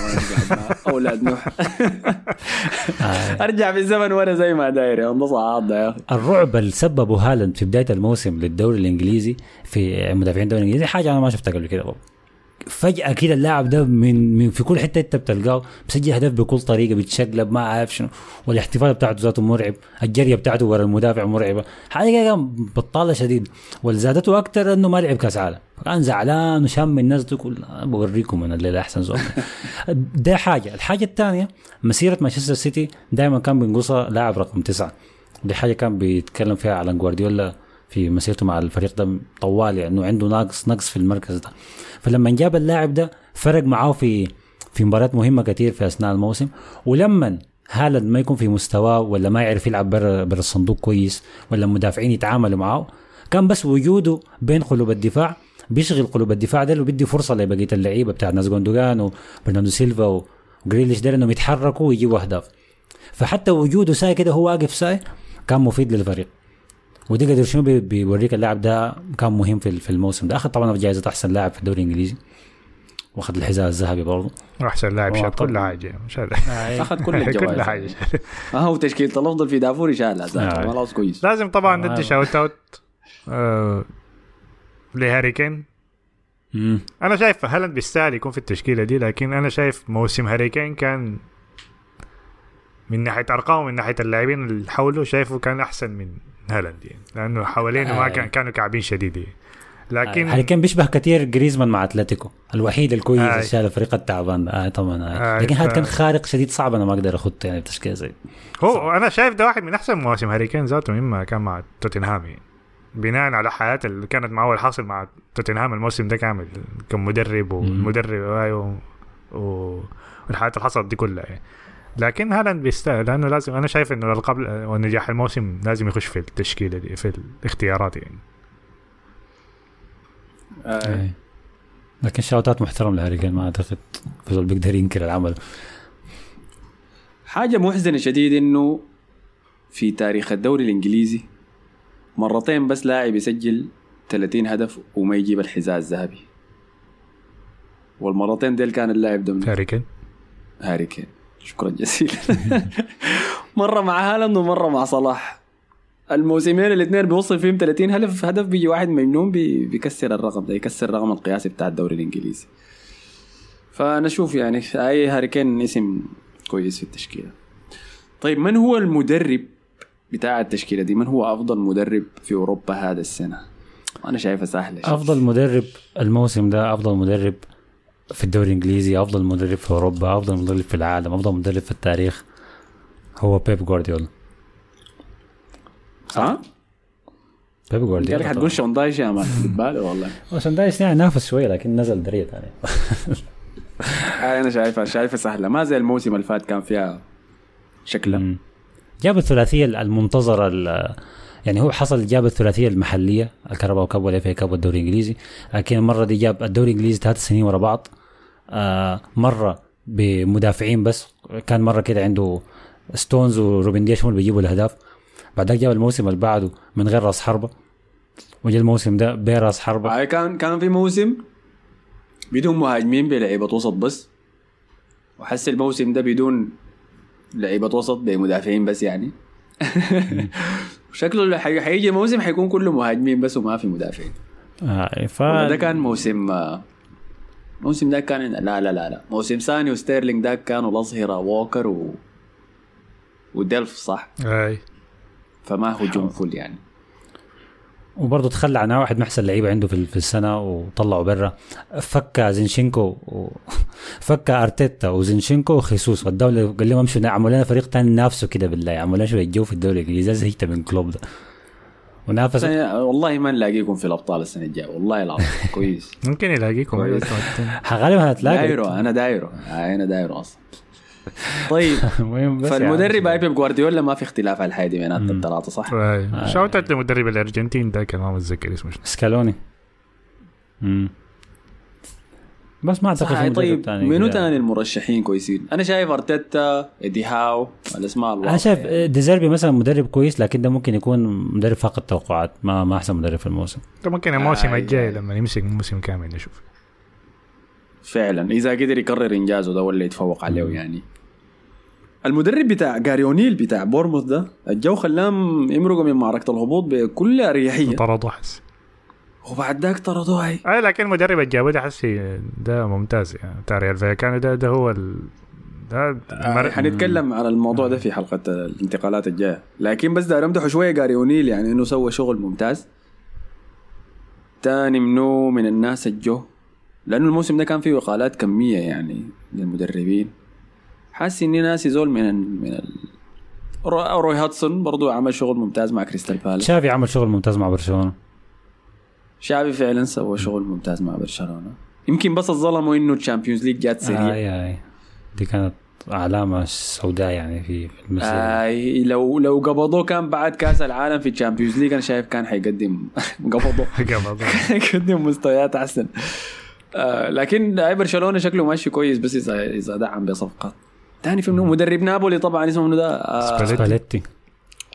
[SPEAKER 1] أولاد نوح
[SPEAKER 3] آه.
[SPEAKER 1] أرجع بالزمن وأنا زي ما داير يا عضة يا أخي
[SPEAKER 3] الرعب اللي سببه هالاند في بداية الموسم للدوري الإنجليزي في مدافعين الدوري الإنجليزي حاجة أنا ما شفتها قبل كده برضه. فجأة كده اللاعب ده من, من في كل حتة انت بتلقاه بسجل هدف بكل طريقة بيتشقلب ما عارف شنو. والاحتفال بتاعته ذاته مرعب الجرية بتاعته ورا المدافع مرعبة. حاجة بطالة شديد. والزادته أكثر إنه ما لعب كأس عالم. كان زعلان وشام الناس دي كل بوريكم أنا الليلة أحسن زول. ده حاجة. الحاجة الثانية مسيرة مانشستر سيتي دائما كان بينقصها لاعب رقم تسعة. دي حاجة كان بيتكلم فيها على جوارديولا في مسيرته مع الفريق ده طوال يعني إنه عنده ناقص نقص في المركز ده. فلما جاب اللاعب ده فرق معاه في في مباريات مهمة كثير في أثناء الموسم. ولما هالاند ما يكون في مستواه ولا ما يعرف يلعب برا برا الصندوق كويس ولا المدافعين يتعاملوا معاه كان بس وجوده بين قلوب الدفاع بيشغل قلوب الدفاع ده وبيدي فرصة لبقية اللعيبة بتاع ناس جوندوجان وبرناردو سيلفا وجريليش ده إنهم يتحركوا ويجيبوا أهداف. فحتى وجوده ساي كده هو واقف ساي كان مفيد للفريق. ودي قدر شنو بي- بيوريك اللاعب ده كان مهم في في الموسم ده أخذ طبعا جائزه أحسن لاعب في الدوري الإنجليزي وأخذ الحذاء الذهبي برضه
[SPEAKER 4] أحسن لاعب شال كل. حاجة شال
[SPEAKER 1] أخذ كل الجوائز
[SPEAKER 4] كل حاجة شال.
[SPEAKER 1] ما هو تشكيلة الأفضل في دافور شالها ذاته
[SPEAKER 3] آه.
[SPEAKER 1] خلاص كويس
[SPEAKER 4] لازم طبعا
[SPEAKER 3] آه.
[SPEAKER 4] ندي shout out آه، لهاري كين. أنا شايف هالاند بيستاهل يكون في التشكيلة دي لكن أنا شايف موسم هاري كين كان من ناحية ارقام ومن ناحية اللاعبين اللي حوله شايفه كان أحسن من هالاند يعني لأنه حوالينه ما
[SPEAKER 3] آه.
[SPEAKER 4] كان كانوا كعبين شديد يعني. لكن
[SPEAKER 3] هاري كان بيشبه كثير جريزمان مع أتلتيكو الوحيد الكويس
[SPEAKER 4] آه.
[SPEAKER 3] اللي شال الفريق التعبان آه طبعا آه.
[SPEAKER 4] آه،
[SPEAKER 3] لكن هذا
[SPEAKER 4] ف-
[SPEAKER 3] كان خارق شديد صعب أنا ما أقدر اخط يعني بتشكيله زي
[SPEAKER 4] هو أنا شايف ده واحد من أحسن مواسم هاري كين ذاته مما كان مع توتنهام يعني. بناء على حياته اللي كانت معه الحاصل مع توتنهام الموسم ده كامل كمدرب والمدرب أيوه و... والحياة اللي حصلت دي كلها يعني. لكن هالاند بيستاهل لأنه لازم أنا شايف إنه الالقاب ونجاح الموسم لازم يخش في التشكيلة دي في الاختيارات يعني.
[SPEAKER 1] آه.
[SPEAKER 3] إيه. لكن شاوتات محترم لهاري كين ما أعتقد فيزول بيقدر ينكر العمل.
[SPEAKER 1] حاجة محزنة شديد إنه في تاريخ الدوري الإنجليزي مرتين بس لاعب يسجل 30 هدف وما يجيب الحذاء الذهبي. والمرتين ديل كان اللاعب ده
[SPEAKER 4] هاري كين.
[SPEAKER 1] هاري كين. شكرا جزيلا. مرة مع هالاند ومرة مع صلاح. الموسمين الاثنين بيوصل فيهم 30 هدف هدف بيجي واحد مجنون بي بيكسر الرقم ده يكسر الرقم القياسي بتاع الدوري الإنجليزي. فانا أشوف يعني أي هاري كين اسم كويس في التشكيلة. طيب من هو المدرب بتاع التشكيلة دي؟ من هو أفضل مدرب في أوروبا هذا السنة؟ أنا شايفها سهله.
[SPEAKER 3] أفضل مدرب الموسم ده أفضل مدرب في الدوري الإنجليزي أفضل مدرب في أوروبا أفضل مدرب في العالم أفضل مدرب في التاريخ هو بيب جوارديولا.
[SPEAKER 1] ها
[SPEAKER 3] بيب
[SPEAKER 1] قال
[SPEAKER 3] جوارديولا
[SPEAKER 1] لك حتقول شون دايش يا مان بالي والله.
[SPEAKER 3] عشان دايس يعني نافس شوية لكن نزل دريه ثاني
[SPEAKER 1] هاي أنا شايفها شايفها سهلة. ما زي الموسم اللي فات كان فيها شكلها.
[SPEAKER 3] جاب الثلاثية المنتظرة ال- يعني هو حصل جاب الثلاثية المحلية ال Carabao Cup وال FA Cup والدوري الإنجليزي لكن المرة دي جاب الدوري الإنجليزي ثلاث سنين ورا بعض. آه مرة بمدافعين بس. كان مرة كده عنده ستونز وروبن دياش هم اللي بيجيبوا الأهداف. بعد داك جاب الموسم اللي بعده من غير راس حربة. وجا الموسم ده براس حربة.
[SPEAKER 1] هاي كان كان في موسم بدون مهاجمين بلعيبة وسط بس. وحسي الموسم ده بدون لعيبة وسط بمدافعين بس يعني. شكله اللي حي- حيجي موسم حيكون كله مهاجمين بس وما في مدافعين.
[SPEAKER 3] آه ف
[SPEAKER 1] ده كان موسم آه، موسم ده كان لا لا لا لا. موسم ثاني وستيرلينج ده كانوا الأظهرة ووكر و وديلف صح؟
[SPEAKER 4] أي.
[SPEAKER 1] فما هجوم فل يعني.
[SPEAKER 3] وبرضه تخلى عن واحد من احسن لعيبة عنده في في السنة وطلعوا برا. فك زينشينكو و... فك أرتيتا وزينشينكو وخيسوس. والدولة قال لهم امشوا اعملوا لنا فريق ثاني نافسه كده بالله. عملوا لنا شوية جو في الدوري الإنجليزي زهقت من كلوب ده. ونافس.
[SPEAKER 1] السنة- والله ما نلاقيكم في الأبطال السنة الجاية. والله العظيم. كويس.
[SPEAKER 4] ممكن يلاقيكم.
[SPEAKER 1] كويس.
[SPEAKER 3] غالبا هتلاقي.
[SPEAKER 1] دايرة. أنا دايرة. آه، أنا دايرة أصلا. طيب. فالمدرب
[SPEAKER 3] يعني.
[SPEAKER 1] بيب جوارديولا ما في اختلاف على الحتة دي بينات الثلاثة صح؟
[SPEAKER 4] shout out لمدرب الأرجنتين ده كان ما متذكر اسمه.
[SPEAKER 3] سكالوني. بس ما
[SPEAKER 1] أعتقد
[SPEAKER 3] في
[SPEAKER 1] طيب
[SPEAKER 3] تاني
[SPEAKER 1] منو. تاني المرشحين كويسين؟ أنا شايف أرتيتا إيدي هاو الأسماء
[SPEAKER 3] أنا شايف
[SPEAKER 1] يعني.
[SPEAKER 3] ديزيربي مثلا مدرب كويس لكن ده ممكن يكون مدرب فاقد توقعات ما ما أحسن مدرب في الموسم
[SPEAKER 4] ده ممكن الموسم
[SPEAKER 1] آه،
[SPEAKER 4] الجاي
[SPEAKER 1] أيوة.
[SPEAKER 4] لما يمسك موسم كامل نشوف
[SPEAKER 1] فعلا إذا قدر يكرر إنجازه ده ولا يتفوق عليه يعني المدرب بتاع جاري أونيل بتاع بورنموث ده الجو خلاهم يمرقوا من معركة الهبوط بكل أريحية
[SPEAKER 4] طرد احس
[SPEAKER 1] وبعد ذاك طردوها هي.
[SPEAKER 4] اي لكن المدرب اللي جابه ده حسي ده ممتاز يعني. بتاع ريال فايكانو ده ده هو ال... ده
[SPEAKER 1] آه
[SPEAKER 4] المر...
[SPEAKER 1] حنتكلم على الموضوع ده في حلقة الانتقالات الجاية. لكن بس داير امدحه شوية جاري اونيل يعني إنه سوى شغل ممتاز. تاني منو من الناس الجو. لأنه الموسم ده كان فيه اقالات كمية يعني للمدربين. حاسس إني ناسي زول من ال من ال رو- روي هودجسون برضو عمل شغل ممتاز مع كريستال بالاس.
[SPEAKER 3] شافي عمل شغل ممتاز مع برشلونة.
[SPEAKER 1] شافي فعلا سوى شغل ممتاز مع برشلونة. يمكن بس الظلموا إنه ال Champions League جات سريع
[SPEAKER 3] أي أي. دي كانت علامة سوداء يعني في المسيرة.
[SPEAKER 1] آي لو لو قبضوه كان بعد كأس العالم في ال Champions League أنا شايف كان حيقدم. قبضوه.
[SPEAKER 4] قبض.
[SPEAKER 1] حيقدم مستويات أحسن. آه لكن آه، برشلونة شكله ماشي كويس بس إذا إذا دعم بصفقات ثاني في مدرب نابولي طبعا اسمه منو ده؟ آه
[SPEAKER 4] سباليتي.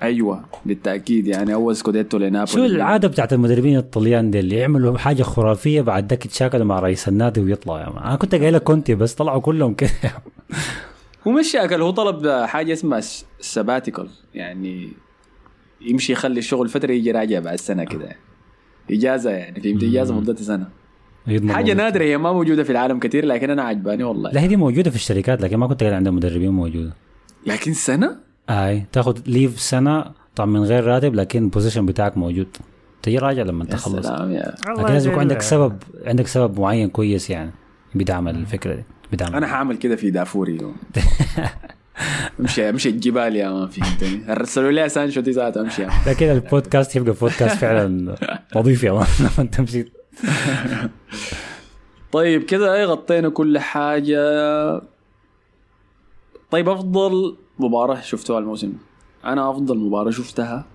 [SPEAKER 1] أيوه بالتأكيد يعني أول سكوديتو لنابولي.
[SPEAKER 3] شو العادة بتاعت المدربين الطليان دي اللي يعملوا حاجة خرافية بعد ذاك يتشاكلوا مع رئيس النادي ويطلعوا يا man. أنا كنت قايل لك كونتي بس طلعوا كلهم كده.
[SPEAKER 1] هو مش شاكل هو طلب حاجة اسمها sabbatical يعني يمشي يخلي الشغل فترة يجي راجع بعد سنة كده. يعني. إجازة يعني فهمت إجازة مدتها سنة.
[SPEAKER 3] حاجة.
[SPEAKER 1] نادرة هي ما موجودة في العالم كثير لكن أنا عجباني والله.
[SPEAKER 3] لا هي دي موجودة في الشركات لكن ما كنت قايل عندهم مدربين موجودة.
[SPEAKER 1] لكن سنة؟
[SPEAKER 3] آي. تاخذ leave سنة طبعا من غير راتب لكن ال position بتاعك موجود. تجي راجع لما
[SPEAKER 1] يا
[SPEAKER 3] تخلص.
[SPEAKER 1] سلام يا.
[SPEAKER 4] الله
[SPEAKER 3] لكن لازم يكون عندك سبب عندك سبب معين كويس يعني بدعم الفكرة دي بدعم
[SPEAKER 1] أنا حأعمل كده في دافوري. امشي امشي الجبال يا man فهمتني ارسلوا لي سانشو دي ذاته أمشي.
[SPEAKER 3] لا كده البودكاست يبقى بودكاست فعلا وظيفي يا man لما أنت مشيت.
[SPEAKER 1] طيب كده إيه غطينا كل حاجة. طيب أفضل مباراة شفتوها الموسم. أنا أفضل مباراة شفتها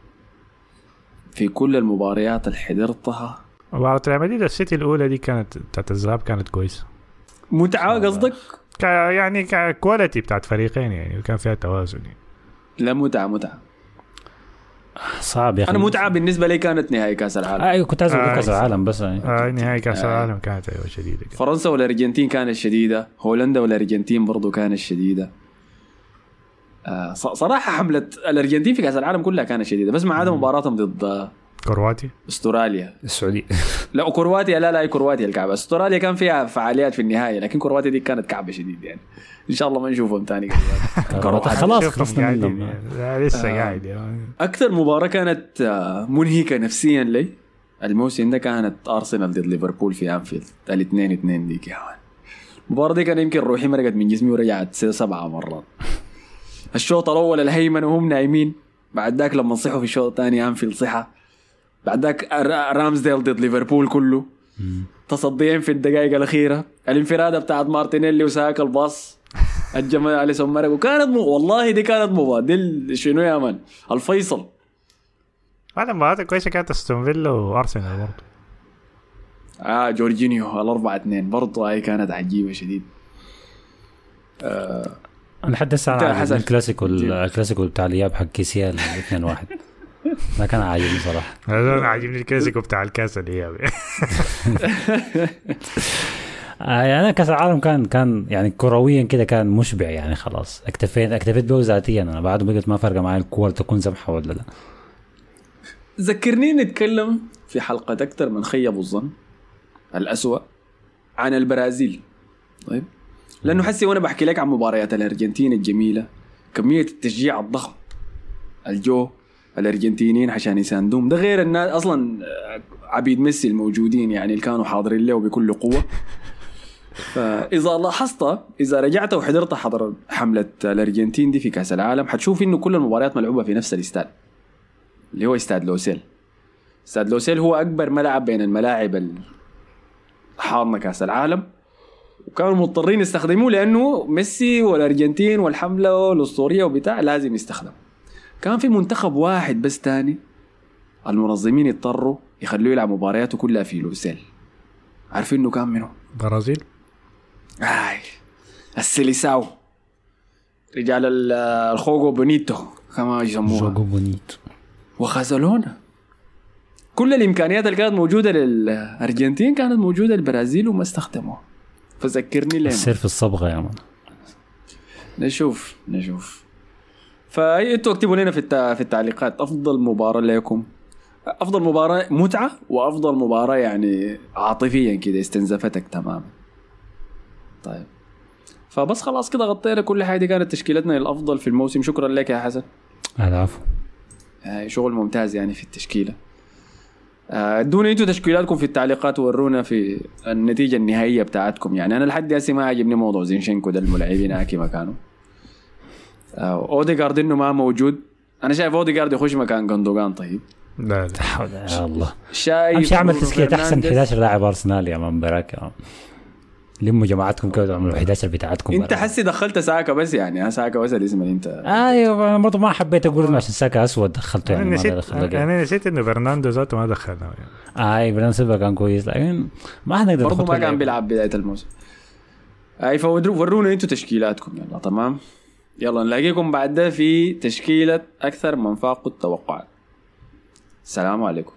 [SPEAKER 1] في كل المباريات اللي حضرتها.
[SPEAKER 4] مباراة ريال مدريد السيتي الأولى دي كانت بتاعت الذهاب كانت كويسة.
[SPEAKER 1] متعة قصدك؟
[SPEAKER 4] ك- يعني ك quality بتاعت فريقين يعني وكان فيها توازن يعني.
[SPEAKER 1] لا متعة متعة.
[SPEAKER 3] صعب يا أخي.
[SPEAKER 1] أنا متعة بالنسبة لي كانت نهائي كأس العالم.
[SPEAKER 3] أيوه كنت عايز أقول
[SPEAKER 4] آه،
[SPEAKER 3] كاس العالم بس يعني.
[SPEAKER 4] آه نهائي كأس
[SPEAKER 1] آه.
[SPEAKER 4] العالم كانت أيوة شديدة. كده.
[SPEAKER 1] فرنسا والأرجنتين كانت شديدة. هولندا والأرجنتين برضو كانت شديدة. آه ص- صراحة حملة الأرجنتين في كأس العالم كلها كانت شديدة بس ما عدا مباراتهم ضد
[SPEAKER 4] كرواتيا؟
[SPEAKER 1] أستراليا.
[SPEAKER 3] السعودية.
[SPEAKER 1] لا كرواتيا لا لا هي كرواتيا الكعبة. أستراليا كان فيها فعاليات في النهاية لكن كرواتيا دي كانت كعبة شديد يعني. إن شاء الله ما نشوفهم ثاني
[SPEAKER 3] كرواتيا خلاص خلصنا منهم.
[SPEAKER 4] يعني. لسه
[SPEAKER 1] آه.
[SPEAKER 4] قاعد يعني.
[SPEAKER 1] أكثر مباراة كانت آه، منهكة نفسيا لي الموسم ده كانت أرسنال ضد ليفربول في أنفيلد الاثنين اثنين ديك يا man المباراة دي كان يمكن روحي مرقت من جسمي ورجعت س- سبعة مرات. الشوط الأول الهيمن وهم نايمين. بعد ذاك لما صحوا في الشوط الثاني أنفيلد صحى بعد ذاك را- رامزديل ضد ليفربول كله. تصديين في الدقائق الأخيرة. الانفرادة بتاعت مارتينيلي وساك الباص. الجمال اليسون مرق وكانت م... والله دي كانت مباراة. دي شنو يا man؟ الفيصل.
[SPEAKER 4] هذا المباراة كويسة كانت أستون فيلا وأرسنال برضه
[SPEAKER 1] آه جورجينيو الأربعة اثنين. برضه هاي كانت عجيبة شديد.
[SPEAKER 3] أنا هسه
[SPEAKER 1] حسن.
[SPEAKER 3] عاجبني الكلاسيكو. الكلاسيكو بتاع الإياب حق كيسيه ال 2 1 ده كان عاجبني
[SPEAKER 4] صراحة. أنا عاجبني الكلاسيكو بتاع الكاس الإياب.
[SPEAKER 3] آه يعني أنا كأس العالم كان كان يعني كرويا كده كان مشبع يعني خلاص. اكتفيت اكتفيت به ذاتيا. أنا بعده بقت ما فارقة معي الكور تكون سمحة ولا لا.
[SPEAKER 1] ذكرني نتكلم في حلقة أكثر من خيب الظن الأسوأ عن البرازيل. طيب. لأنه حسي وأنا بحكي لك عن مباريات الأرجنتين الجميلة كمية التشجيع الضخم الجو الأرجنتينيين عشان يساندوهم. ده غير الناس أصلا آه، عبيد ميسي الموجودين يعني اللي كانوا حاضرين له بكل قوة. فإذا لاحظت إذا رجعت وحضرت حضر حملة الأرجنتين دي في كأس العالم حتشوف إنه كل المباريات ملعوبة في نفس الاستاد اللي هو استاد لوسيل. استاد لوسيل هو أكبر ملعب بين الملاعب الحاضنه كأس العالم. وكانوا مضطرين يستخدموه لأنه ميسي والأرجنتين والحملة الاسطوريه وبتاع لازم يستخدم كان في منتخب واحد بس تاني المنظمين اضطروا يخلوه يلعب مبارياته كلها في لوسيل عارفين إنه كان منو؟
[SPEAKER 4] برازيل.
[SPEAKER 1] آي السيليساو. رجال ال- ال jogo bonito كما يسموها
[SPEAKER 3] jogo bonito
[SPEAKER 1] وخذلونا كل الإمكانيات اللي كانت موجودة للأرجنتين كانت موجودة للبرازيل وما استخدموها. فذكرني ليه
[SPEAKER 3] السير في الصبغة يا مان
[SPEAKER 1] نشوف نشوف. فانتوا اكتبوا لنا في التا- في التعليقات أفضل مباراة لكم. أفضل مباراة متعة وأفضل مباراة يعني عاطفيا كده استنزفتك تماما. طيب. فبس خلاص كده غطينا كل حاجة. كانت تشكيلتنا الافضل في الموسم. شكرا لك يا حسن.
[SPEAKER 3] العفو.
[SPEAKER 1] آه، شغل ممتاز يعني في التشكيلة. آه، ادونا أنتوا تشكيلاتكم في التعليقات ورونا في النتيجة النهائية بتاعتكم. يعني أنا لحد هسه ما عجبني موضوع زينشينكو ده الملاعبين هاكي مكانه. آه، اوديجارد إنه ما موجود. أنا شايف اوديجارد يخش مكان جندوجان طيب.
[SPEAKER 4] لا لا.
[SPEAKER 3] حول يا الله
[SPEAKER 1] شايف
[SPEAKER 3] أمشي
[SPEAKER 1] أعمل
[SPEAKER 3] تسكيت أحسن
[SPEAKER 1] فرنانديز.
[SPEAKER 3] 11 لاعب ارسنال يا مان براك. لموا جماعتكم كده واعملوا 11 بتاعتكم
[SPEAKER 1] انت. حسي دخلت ساكا بس يعني ساكا بس الاسم اللي انت
[SPEAKER 3] أيوه أنا برضه ما حبيت أقول إنه عشان ساكا أسود دخلته يعني
[SPEAKER 4] نسيت. أنا نسيت إنه برناندو ذاته ما دخلنا يعني.
[SPEAKER 3] اي برناردو سيلفا كان كويس لكن ما حنقدر
[SPEAKER 1] برضه ما كان. بيلعب بداية الموسم أي فورونا ورونا أنتوا تشكيلاتكم يلا تمام يلا نلاقيكم بعد ده في تشكيلة أكثر من فاقوا التوقعات السلام عليكم